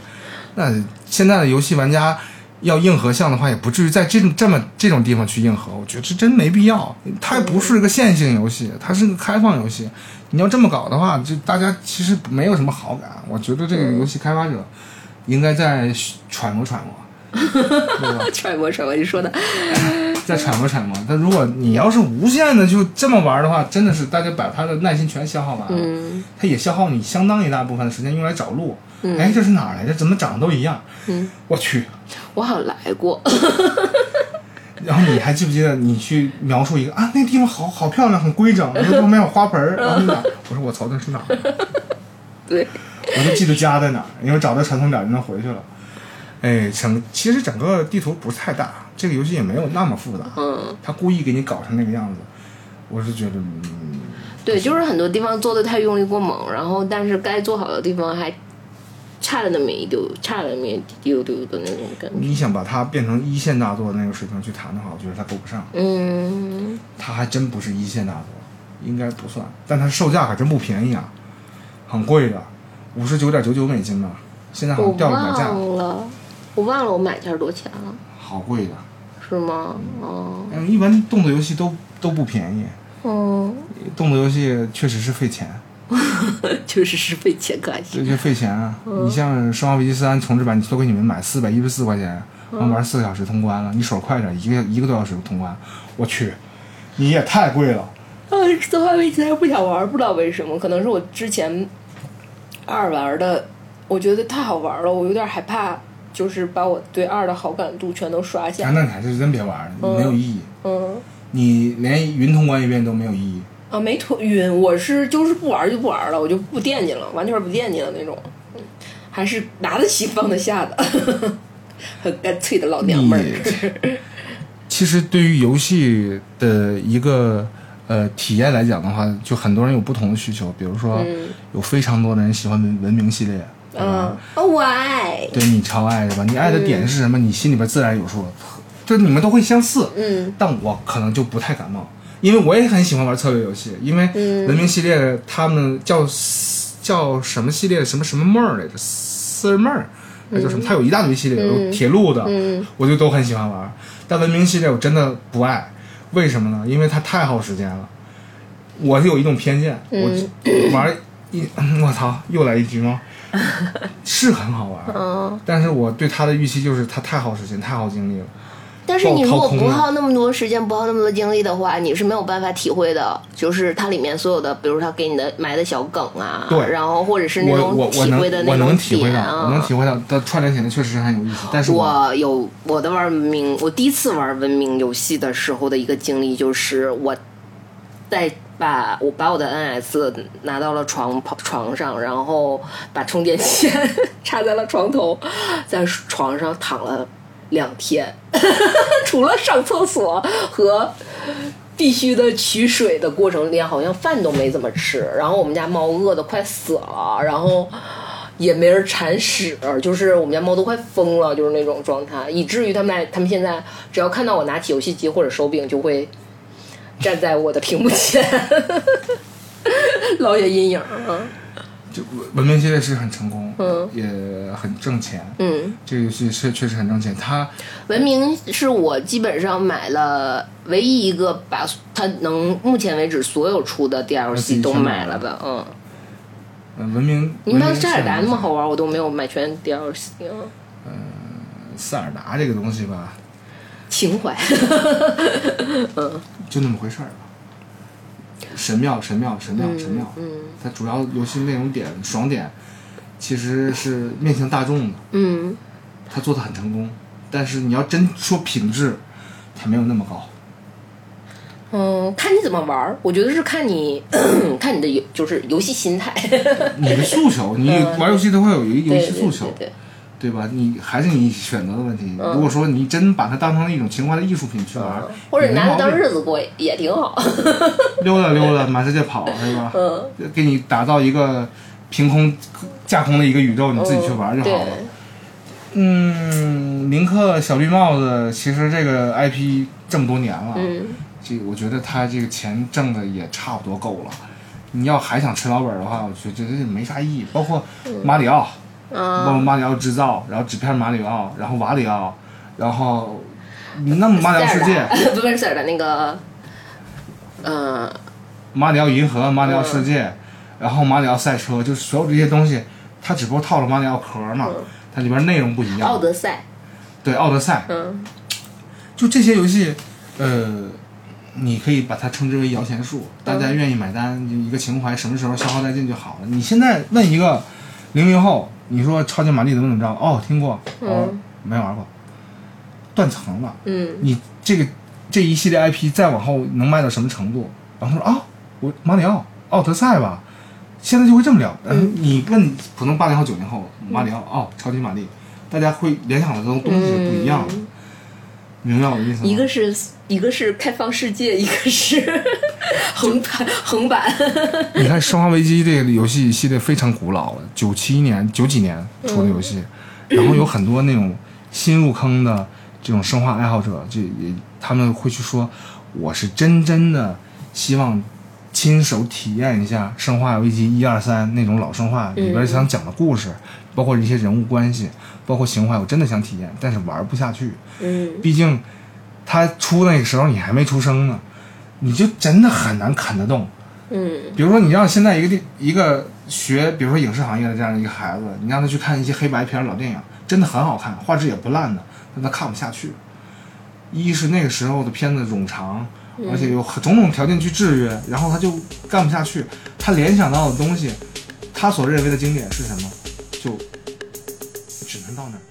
那现在的游戏玩家要硬核像的话，也不至于在这种这么这种地方去硬核，我觉得这真没必要。它也不是一个线性游戏，它是个开放游戏。你要这么搞的话，就大家其实没有什么好感。我觉得这个游戏开发者应该再揣摩揣摩？[laughs] 揣摩揣摩，你说的，[laughs] 再揣摩揣摩。但如果你要是无限的就这么玩的话，真的是大家把他的耐心全消耗完了，嗯他也消耗你相当一大部分的时间用来找路。嗯哎，这是哪儿来着？怎么长得都一样？嗯，我去！我好像来过。[laughs] 然后你还记不记得你去描述一个啊，那个地方好好漂亮，很规整，那个旁边有花盆儿，[laughs] 然后哪儿？我说我操，那是哪儿？[laughs] 对，我就记得家在哪儿，因为找到传送点就能回去了。哎，整其实整个地图不是太大，这个游戏也没有那么复杂，嗯，他故意给你搞成那个样子，我是觉得，嗯，对，就是很多地方做的太用力过猛，然后但是该做好的地方还差了那么一丢，差了那么一丢丢的那种感觉。你想把它变成一线大作那个水平去谈的话，我觉得它够不上，嗯，它还真不是一线大作，应该不算，但它售价可真不便宜啊，很贵的。五十九点九九美金呢，现在好像掉了点价，忘了，我忘了我买价多钱了，好贵的。是吗？哦，嗯，一般动作游戏都都不便宜，哦，动作游戏确实是费钱，确 [laughs] 实是费钱可还行。这就费钱啊。你像《生化危机三》重置版，你都给你们买四百一十四块钱，能玩四个小时通关了。你手快点，一个一个多小时就通关。我去，你也太贵了。啊，生化危机三不想玩，不知道为什么，可能是我之前二玩的，我觉得太好玩了，我有点害怕，就是把我对二的好感度全都刷啊，下。那你还是真别玩，没有意义。嗯，你连云通关一遍都没有意义。啊，没头晕，我是就是不玩就不玩了，我就不惦记了，完全不惦记了那种，嗯还是拿得起放得下的，很干脆的老娘们儿。[laughs] 其实对于游戏的一个呃体验来讲的话，就很多人有不同的需求，比如说嗯有非常多的人喜欢文文明系列？嗯，我爱，对你超爱是吧？你爱的点是什么？你心里边自然有数，就你们都会相似。嗯但我可能就不太感冒，因为我也很喜欢玩策略游戏，因为嗯文明系列他们叫叫什么系列什么什么梦儿来着，四梦儿。那叫什么？它有一大堆系列，有铁路的，嗯我就都很喜欢玩。但文明系列我真的不爱，为什么呢？因为它太耗时间了。我是有一种偏见，嗯我玩一，[coughs] 我操，又来一局吗？[laughs] 是很好玩，嗯，但是我对它的预期就是它太耗时间，太耗精力了。但是你如果不耗那么多时间，不耗那么多精力的话，你是没有办法体会的。就是它里面所有的，比如它给你的埋的小梗啊，对然后或者是那种体会的那我能种体会到，点啊，我能体会到，它串联起来确实是很有意思。但是我我有我的玩文明，我第一次玩文明游戏的时候的一个经历，就是我在把我把我的 NS 拿到了床床上，然后把充电线 [laughs] 插在了床头，在床上躺了两天，[laughs] 除了上厕所和必须的取水的过程，连好像饭都没怎么吃。然后我们家猫饿得快死了，然后也没人铲屎，就是我们家猫都快疯了，就是那种状态，以至于他们俩他们现在只要看到我拿起游戏机或者手柄，就会站在我的屏幕前，[laughs] 老有阴影。嗯就文明系列是很成功，嗯也很挣钱。嗯，这个游戏是确实很挣钱，它文明是我基本上买了唯一一个把它能目前为止所有出的 DLC 都买买了的，嗯。嗯文明。你们文明塞尔达那么好玩，我都没有买全 DLC 嗯，塞尔达这个东西吧，情怀。嗯就那么回事儿吧。神庙，神庙，神庙，神庙。嗯它主要游戏内容点、爽点，其实是面向大众的，嗯它做的很成功。但是你要真说品质，它没有那么高。嗯，看你怎么玩儿，我觉得是看你 [clears throat] 看你的游就是游戏心态。[laughs] 你的诉求，你玩游戏都会有一个游戏诉求，嗯对对对对吧？你还是你选择的问题。如果说你真把它当成一种情怀的艺术品去玩，嗯或者你拿它当日子过也挺好。溜达溜达，满世界跑，[laughs] 是吧？嗯，给你打造一个凭空架空的一个宇宙，你自己去玩就好了。嗯，林克小绿帽子，其实这个 IP 这么多年了，嗯这我觉得他这个钱挣的也差不多够了。你要还想吃老本的话，我觉得这没啥意义。包括马里奥，嗯，马里奥制造，然后纸片马里奥，然后瓦里奥，然后你那么马里奥世界。不 [laughs] 不是塞尔的那个，嗯马里奥银河、马里奥世界，然后马里奥赛车，就是所有这些东西，它只不过套了马里奥壳嘛，它里边内容不一样。奥德赛，对，奥德赛，嗯。就这些游戏，呃，你可以把它称之为摇钱树，大家愿意买单，就一个情怀，什么时候消耗殆尽就好了。你现在问一个零零后，你说超级玛丽怎么怎么着？哦，听过，哦，没玩过，断层了。嗯你这个这一系列 IP 再往后能卖到什么程度？然后说啊，我马里奥、奥德赛吧，现在就会这么聊。嗯，你问普通八零后、九零后，马里奥、哦，超级玛丽，大家会联想的东东西是不一样的。明白我的意思吗？一个是一个是开放世界，[laughs] 一个是横版横版。[laughs] 你看《生化危机》这个游戏系列非常古老了，九七年、九几年出的游戏，然后有很多那种新入坑的这种生化爱好者，就也他们会去说，我是真真的希望亲手体验一下《生化危机》一二三那种老生化里边想讲的故事，包括一些人物关系，包括情怀，我真的想体验，但是玩不下去。嗯毕竟他出那个时候你还没出生呢，你就真的很难啃得动。嗯比如说，你让现在一个地一个学，比如说影视行业的这样的一个孩子，你让他去看一些黑白片老电影，真的很好看，画质也不烂的，但他看不下去。一是那个时候的片子冗长，而且有种种条件去制约，然后他就干不下去。他联想到的东西，他所认为的经典是什么，就只能到那儿。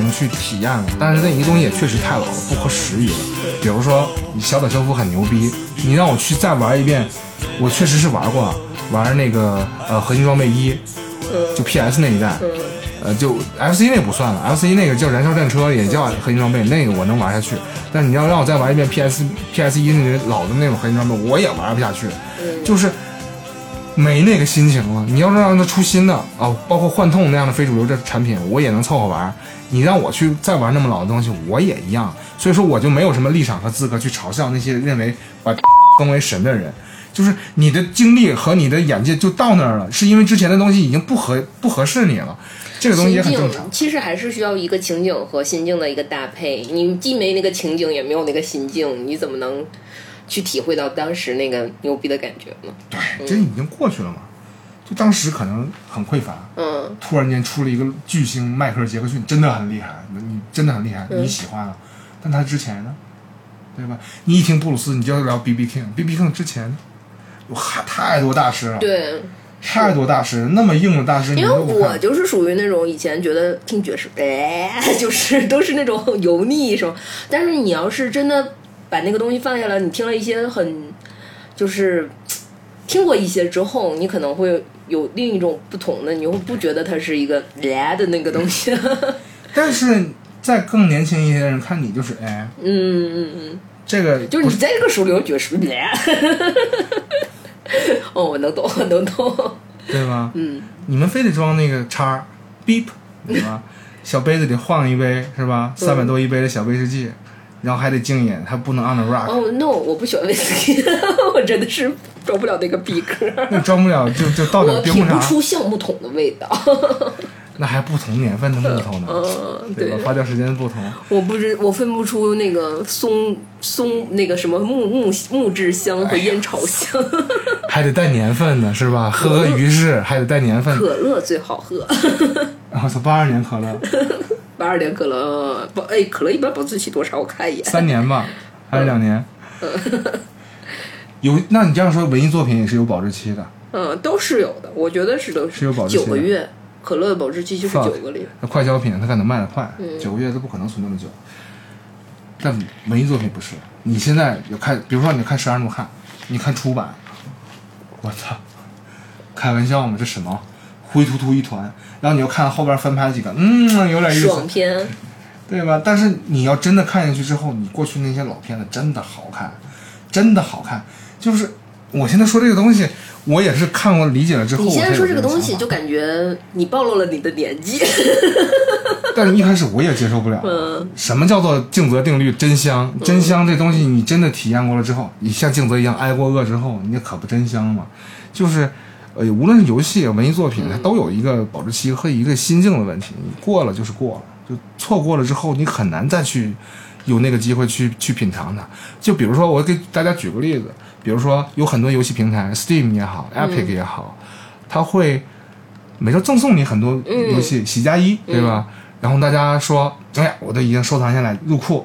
情去体验了，但是那一个东西也确实太老了，不合时宜了。比如说，你小岛秀夫很牛逼，你让我去再玩一遍，我确实是玩过，玩那个呃合金装备一，就 PS 那一代，呃就 FC 那不算了，FC 那个叫燃烧战车，也叫合金装备，那个我能玩下去。但你要让我再玩一遍 PS PS 一那个老的那种合金装备，我也玩不下去，就是。没那个心情了。你要是让他出新的哦，包括幻痛那样的非主流这产品，我也能凑合玩。你让我去再玩那么老的东西，我也一样。所以说，我就没有什么立场和资格去嘲笑那些认为把 [laughs] 封为神的人。就是你的经历和你的眼界就到那儿了，是因为之前的东西已经不合不合适你了。这个东西也很正常。其实还是需要一个情景和心境的一个搭配。你既没那个情景，也没有那个心境，你怎么能去体会到当时那个牛逼的感觉呢？对，这已经过去了嘛。就当时可能很匮乏，嗯突然间出了一个巨星迈克尔·杰克逊，真的很厉害，你真的很厉害，你喜欢了。但他之前呢，对吧？你一听布鲁斯，你就要聊 B.B. King，B.B. King 之前，哇，太多大师了，对，太多大师，那么硬的大师，因为。我就是属于那种以前觉得听爵士，哎，[laughs] 就是都是那种油腻什么。但是你要是真的把那个东西放下来，你听了一些很，就是听过一些之后，你可能会有另一种不同的，你会不觉得它是一个来的那个东西。[laughs] 但是在更年轻一些的人看你就是，哎，嗯嗯嗯，这个就是你在这个属流爵士，来。[laughs] 哦，我能懂，我能懂。对吧？嗯，你们非得装那个叉儿，beep，对吧？[laughs] 小杯子里晃一杯是吧？三百多一杯的小威士忌，然后还得静音，还不能 on the rock，、哦、no，我不喜欢威士忌，我真的是装不了那个逼格。那装不了就就倒我点冰红不出橡木桶的味道。[laughs] 那还不同年份的木头呢，嗯，对吧？对，发酵时间不同，我不知我分不出那个松松那个什么木木木质香和烟草香。[laughs] 还得带年份呢，是吧？喝个鱼翅还得带年份。可乐最好喝，我 [laughs] 操，八二年可乐，八二年可乐保哎，可乐一般保质期多长？我看一眼。三年吧，[laughs] 还是两年？有，那你这样说，文艺作品也是有保质期的。嗯，都是有的，我觉得是都是有保质期的九个月，可乐的保质期就是九个月。那快消品它可能卖得快，嗯九个月它不可能存那么久。但文艺作品不是，你现在有看，比如说你看《十二怒汉》，你看出版，我操，开玩笑吗？这什么灰突突一团，然后你又看后边翻拍几个，嗯，有点意思，爽片，对吧？但是你要真的看下去之后，你过去那些老片子真的好看，真的好看。就是我现在说这个东西，我也是看过理解了之后，你现在说这个东西，就感觉你暴露了你的年纪。[laughs] 但是一开始我也接受不了。嗯什么叫做静泽定律？真香，真香这东西，你真的体验过了之后，你像静泽一样挨过饿之后，你可不真香吗？就是，呃，无论是游戏、文艺作品，它都有一个保质期和一个心境的问题。你过了就是过了，就错过了之后，你很难再去有那个机会去去品尝它。就比如说，我给大家举个例子，比如说有很多游戏平台，Steam 也好，Epic 也好，它会每周赠送你很多游戏，喜加一，对吧？然后大家说，哎呀，我都已经收藏下来入库，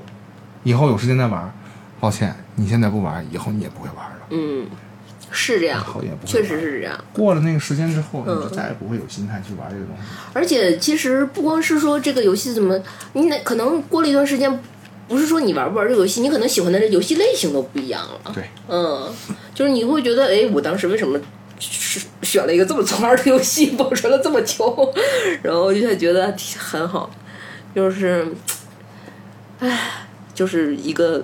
以后有时间再玩，抱歉，你现在不玩，以后你也不会玩了，嗯，是这样确实是这样。过了那个时间之后，你嗯就再也不会有心态去玩这个东西。而且其实不光是说这个游戏怎么，你那可能过了一段时间，不是说你玩不玩这个游戏，你可能喜欢的这游戏类型都不一样了。对，嗯，就是你会觉得，哎，我当时为什么选选了一个这么脏的游戏，[laughs] 保存了这么久，然后就觉得很好，就是，唉，就是一个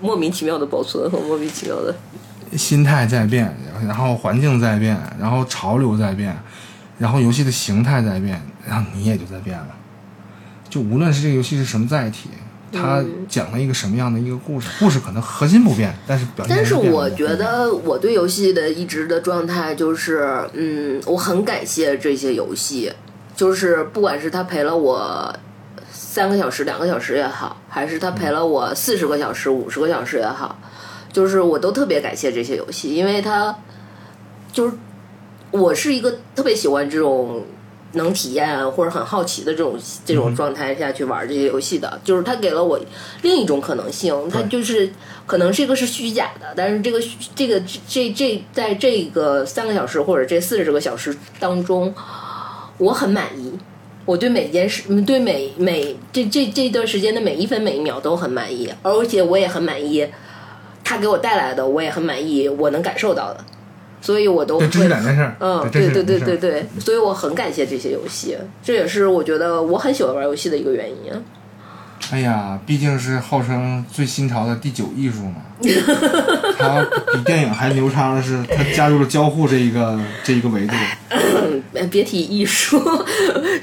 莫名其妙的保存和莫名其妙的，心态在变，然后环境在变，然后潮流在变，然后游戏的形态在变，然后你也就在变了。就无论是这个游戏是什么载体，它讲了一个什么样的一个故事，故事可能核心不变，但是表现但是我觉得我对游戏的一直的状态就是，嗯，我很感谢这些游戏，就是不管是它陪了我三个小时、两个小时也好，还是它陪了我四十个小时、五十个小时也好，就是我都特别感谢这些游戏，因为它就是我是一个特别喜欢这种。能体验或者很好奇的这种这种状态下去玩这些游戏的，就是它给了我另一种可能性，它就是可能这个是虚假的，但是这个这个这这在这个三个小时或者这四十个小时当中，我很满意。我对每件事，嗯对每每这这这段时间的每一分每一秒都很满意，而且我也很满意，它给我带来的我也很满意，我能感受到的，所以我都对，这是会两件事。嗯，对对对对对，所以我很感谢这些游戏，这也是我觉得我很喜欢玩游戏的一个原因。哎呀，毕竟是号称最新潮的第九艺术嘛，[laughs] 它比电影还牛叉的是，它加入了交互这一个这一个维度。嗯，[laughs] 别提艺术，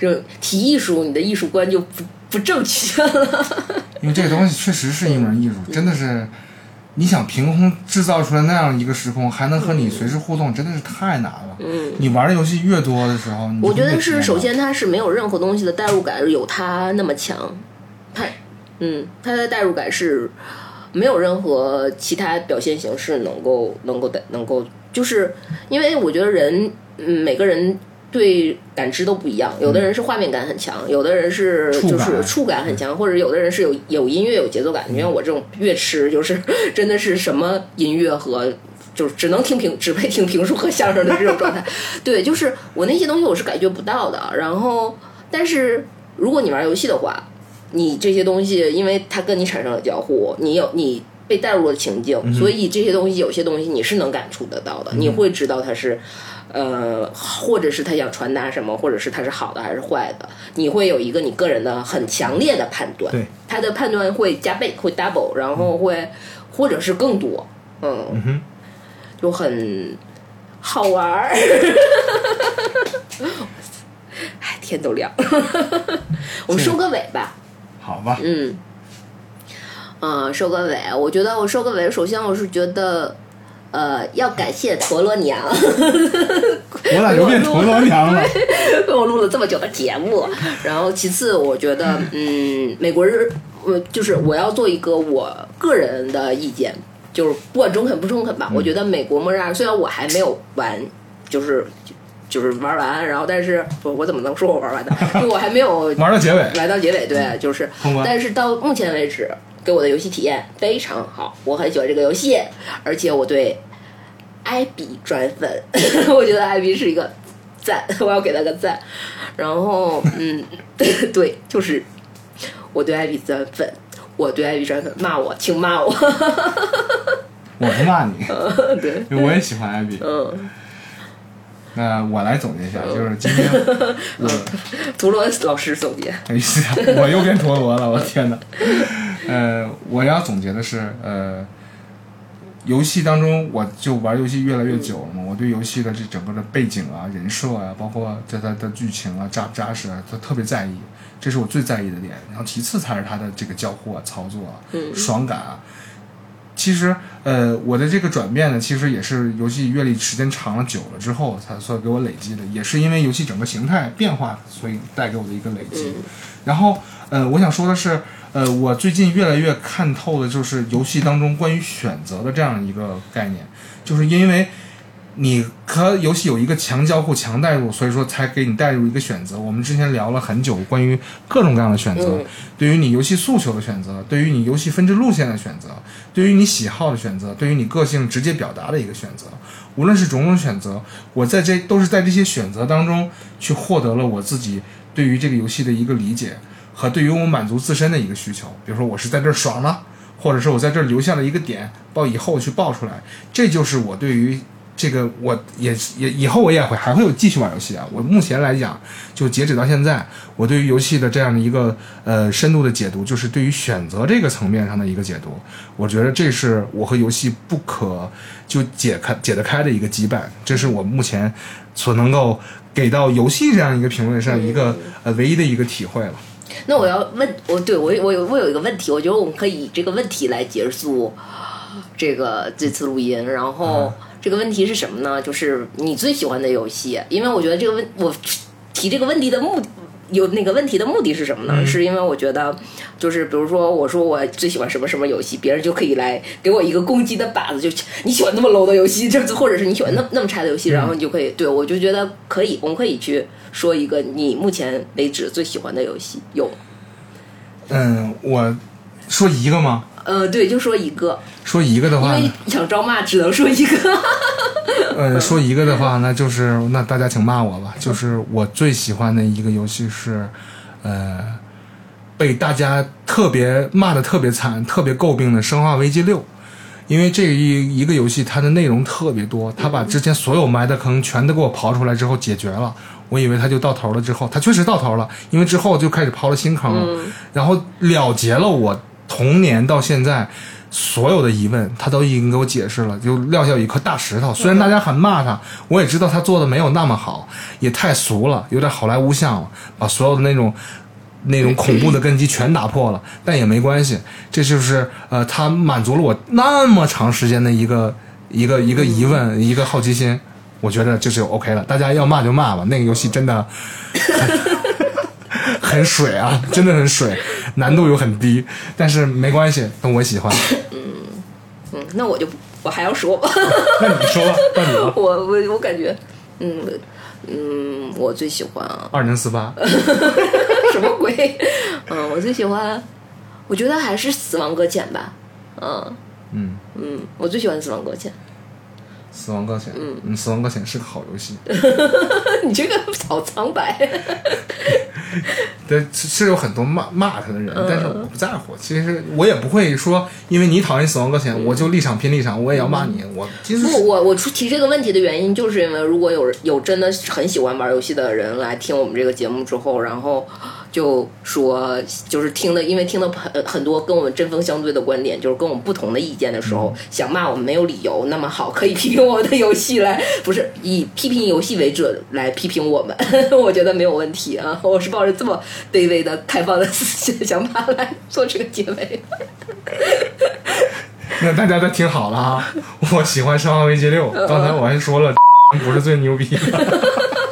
就提艺术，你的艺术观就不不正确了。因为这个东西确实是一门艺术，真的是，你想凭空制造出来那样一个时空，还能和你随时互动，真的是太难了。嗯，你玩的游戏越多的时候，你我觉得是，首先它是没有任何东西的代入感有它那么强，它，嗯，它的代入感是没有任何其他表现形式能够能够的能够，就是因为我觉得人，嗯，每个人。对感知都不一样，有的人是画面感很强，有的人是就是触感很强，或者有的人是有有音乐有节奏感。你像我这种乐痴，就是 [laughs] 真的是什么音乐和就是只能听评，只配听评书和相声的这种状态。[laughs] 对，就是我那些东西我是感觉不到的。然后，但是如果你玩游戏的话，你这些东西，因为它跟你产生了交互，你有你被带入了情境，所以这些东西有些东西你是能感触得到的，你会知道它是。呃，或者是他想传达什么，或者是他是好的还是坏的，你会有一个你个人的很强烈的判断。对，他的判断会加倍，会 double，然后会、或者是更多。嗯，哼就很好玩儿。[laughs] 哎，天都亮了，[laughs] 我们收个尾吧。好吧？嗯，嗯，收个尾。我觉得我收个尾，首先我是觉得，呃，要感谢陀螺娘。我咋就变陀螺娘了？[laughs] 为我录了这么久的节目。然后其次，我觉得，嗯，美国人，呃，就是我要做一个我个人的意见，就是不管中肯不中肯吧，我觉得美国末日二虽然我还没有玩，就是就是玩完，然后但是我我怎么能说我玩完呢？[laughs] 就我还没有玩到结尾，玩到结尾，对，就是但是到目前为止，给我的游戏体验非常好，我很喜欢这个游戏，而且我对艾比转粉，[laughs] 我觉得艾比是一个赞，[laughs] 我要给他个赞。然后，嗯，[laughs] 对，就是我对艾比转粉，我对艾比转粉，骂我，请骂我，我不骂你，对，因为我也喜欢艾比。嗯，那我来总结一下，就是今天 [laughs] 我陀螺老师总结，哎呀，我又变陀螺了，我天哪！呃，我要总结的是，呃，游戏当中，我就玩游戏越来越久了嘛，我对游戏的这整个的背景啊、人设啊，包括这它的剧情啊、扎不扎实啊，都特别在意，这是我最在意的点。然后其次才是它的这个交互啊、操作啊、爽感啊。其实，呃，我的这个转变呢，其实也是游戏阅历时间长了久了之后才算给我累积的，也是因为游戏整个形态变化，所以带给我的一个累积。然后，呃，我想说的是，呃，我最近越来越看透的就是游戏当中关于选择的这样一个概念，就是因为你和游戏有一个强交互、强代入，所以说才给你带入一个选择。我们之前聊了很久关于各种各样的选择，嗯对于你游戏诉求的选择，对于你游戏分支路线的选择，对于你喜好的选择，对于你个性直接表达的一个选择。无论是种种选择，我在这都是在这些选择当中去获得了我自己对于这个游戏的一个理解和对于我满足自身的一个需求。比如说，我是在这儿爽了，或者是我在这儿留下了一个点，报以后去报出来，这就是我对于这个我也也以后我也会还会有继续玩游戏啊。我目前来讲，就截止到现在，我对于游戏的这样的一个呃深度的解读，就是对于选择这个层面上的一个解读。我觉得这是我和游戏不可就解开解得开的一个羁绊，这是我目前所能够给到游戏这样一个评论上一个呃唯一的一个体会了。那我要问，我对我我有我有一个问题，我觉得我们可以以这个问题来结束这个这次录音。然后这个问题是什么呢？就是你最喜欢的游戏，因为我觉得这个问我提这个问题的目的。有那个问题的目的是什么呢？是因为我觉得，就是比如说，我说我最喜欢什么什么游戏，别人就可以来给我一个攻击的靶子，就你喜欢那么 low 的游戏，这或者是你喜欢那那么差的游戏，然后你就可以对我就觉得可以，我们可以去说一个你目前为止最喜欢的游戏有嗯，我说一个吗？呃，对，就说一个，说一个的话因为，想招骂只能说一个。[laughs] 呃，说一个的话，那就是那大家请骂我吧。就是我最喜欢的一个游戏是，呃，被大家特别骂的特别惨、特别诟病的《生化危机六》，因为这一一个游戏它的内容特别多，它把之前所有埋的坑全都给我刨出来之后解决了。我以为它就到头了，之后它确实到头了，因为之后就开始刨了新坑了，然后了结了我童年到现在所有的疑问，他都已经给我解释了，就撂下一颗大石头。虽然大家很骂他，我也知道他做的没有那么好，也太俗了，有点好莱坞像了，把所有的那种。那种恐怖的根基全打破了，但也没关系，这就是呃，他满足了我那么长时间的一个一个一个疑问，一个好奇心，我觉得这就 OK 了。大家要骂就骂吧，那个游戏真的很 [laughs] 很水啊，真的很水，难度又很低，但是没关系，我喜欢。嗯嗯，那我就我还要说吧。那你说吧，[laughs] 那你了。我我我感觉，嗯嗯，我最喜欢啊，二零四八，[laughs] 什么鬼？嗯，我最喜欢，我觉得还是《死亡搁浅》吧。嗯嗯，嗯，我最喜欢《死亡搁浅死亡搁浅，嗯，死亡搁浅是个好游戏，[laughs]》。你这个好苍白。[laughs] 对，是是有很多骂骂他的人，但是我不在乎。其实我也不会说，因为你讨厌死亡搁浅，我就立场拼立场，我也要骂你。我其实不，我我出提这个问题的原因，就是因为如果有有真的很喜欢玩游戏的人来听我们这个节目之后，然后就说就是听的，因为听到很很多跟我们针锋相对的观点，就是跟我们不同的意见的时候，想骂我们没有理由，那么好，可以批评我们的游戏来，不是以批评游戏为准来批评我们，[laughs] 我觉得没有问题啊。我是抱着这么卑微的、开放的想法来做这个结尾。[laughs] 那大家都听好了啊！我喜欢《生化危机六》，刚才我还说了，[laughs] 不是最牛逼的。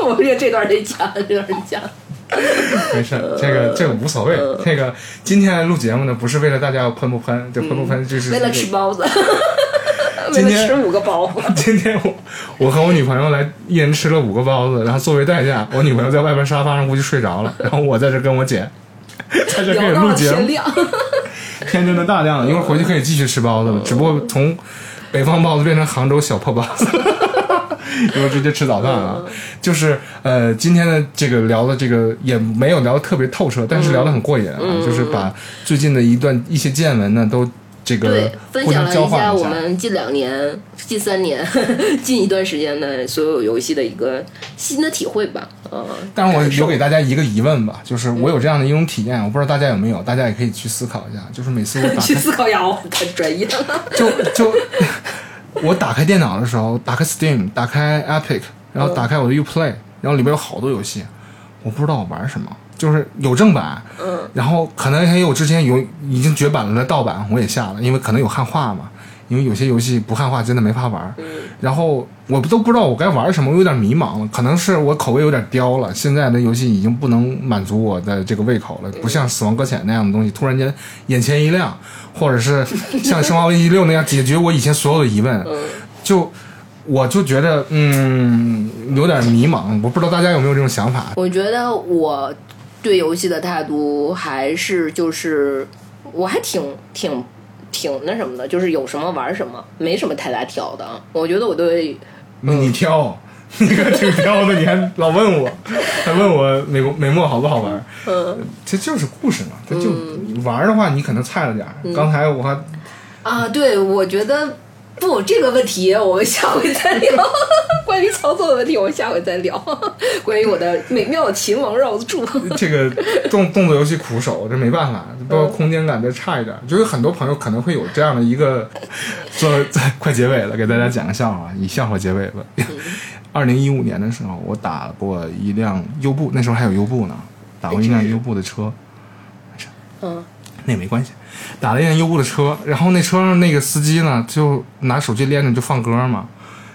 我觉得这段得讲，这段得讲。[laughs] 没事，这个这个无所谓。这个今天录节目呢，不是为了大家要喷不喷，这喷不喷就是为了吃包子，[laughs] 为今天吃五个包子。[laughs] 今天我我和我女朋友来，一人吃了五个包子，然后作为代价，我女朋友在外边沙发上估计睡着了，然后我在这跟我姐在这给录节目，天真的大亮了，一会儿回去可以继续吃包子了，只不过从北方包子变成杭州小破包子。一会儿直接吃早饭啊，就是呃，今天的这个聊的这个也没有聊得特别透彻，但是聊得很过瘾啊，就是把最近的一段一些见闻呢都这个对，分享了一下我们近两年、近三年、[laughs] 近一段时间的所有游戏的一个新的体会吧。嗯，但是我留给大家一个疑问吧，就是我有这样的一种体验，我不知道大家有没有，大家也可以去思考一下。就是每次我 [laughs] 打去开，思考一下，我太专业了。就就 [laughs] 我打开电脑的时候，打开 Steam，打开 Epic，然后打开我的 UPlay，然后里边有好多游戏，我不知道我玩什么，就是有正版，嗯，然后可能还有之前有已经绝版了的盗版，我也下了，因为可能有汉化嘛。因为有些游戏不汉化真的没法玩，然后我都不知道我该玩什么，我有点迷茫了。可能是我口味有点刁了，现在的游戏已经不能满足我的这个胃口了，不像《死亡搁浅》那样的东西，突然间眼前一亮，或者是 [laughs] 像《生化危机六》那样解决我以前所有的疑问。就我就觉得嗯有点迷茫，我不知道大家有没有这种想法。我觉得我对游戏的态度还是就是我还挺挺挺那什么的，就是有什么玩什么，没什么太大挑的。我觉得我对那你挑，你 [laughs] 可挺挑的，你还老问我，还问我美国美墨好不好玩？嗯这就是故事嘛，它就玩的话，你可能菜了点儿。刚才我还啊，对，我觉得不这个问题我们下回再聊。[laughs] 关于操作的问题，我们下回再聊。[laughs] 关于我的美妙的秦王绕柱，这个动动作游戏苦手，这没办法，包括空间感再差一点，就有很多朋友可能会有这样的一个，做在快结尾了，给大家讲个笑话，以笑话结尾吧。二零一五年的时候，我打过一辆优步，那时候还有优步呢，打过一辆优步的车，嗯。那也没关系，打了一辆优步的车，然后那车上那个司机呢，就拿手机连着就放歌嘛，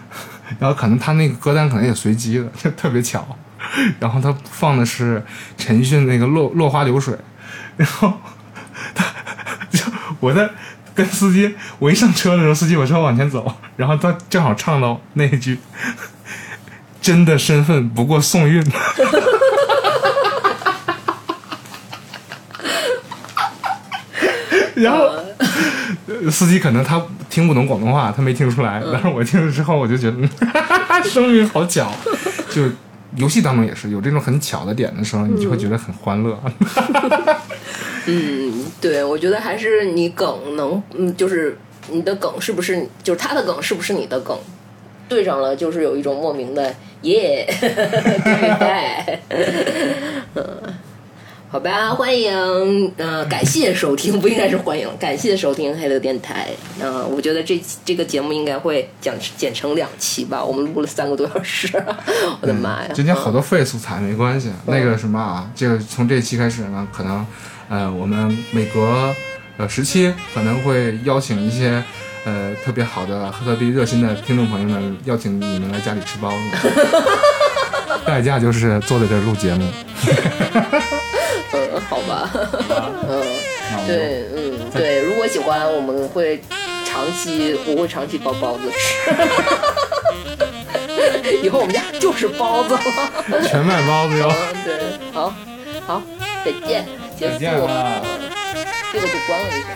[laughs] 然后可能他那个歌单可能也随机的，就 [laughs] 特别巧，然后他放的是陈奕迅那个落落花流水，[laughs] 然后他就我在跟司机，我一上车的时候，司机把车往前走，然后他正好唱到那一句，真的身份不过宋韵。[laughs] 然后呃司机可能他听不懂广东话，他没听出来，但是我听了之后，我就觉得嗯 [laughs] 声韵好巧。就游戏当中也是有这种很巧的点的时候，你就会觉得很欢乐。[laughs] 嗯，对，我觉得还是你梗能，嗯，就是你的梗是不是，就是他的梗是不是你的梗，对上了，就是有一种莫名的耶对好吧，欢迎，呃，感谢收听，不应该是欢迎，感谢收听黑的电台。嗯、我觉得这这个节目应该会讲剪成两期吧，我们录了三个多小时，我的妈呀！今天好多废素材没关系，那个什么啊，这个从这期开始呢，可能呃我们每隔呃十期可能会邀请一些呃特别好的、特别热心的听众朋友们，邀请你们来家里吃包子，[laughs] 代价就是坐在这儿录节目。[laughs] 嗯，好吧，嗯。对，嗯，对，如果喜欢，我们会长期，我会长期包包子吃。[laughs] 以后我们家就是包子了。全卖包子哟。嗯，对，好，好，再见，结束。了嗯这个就关了一下。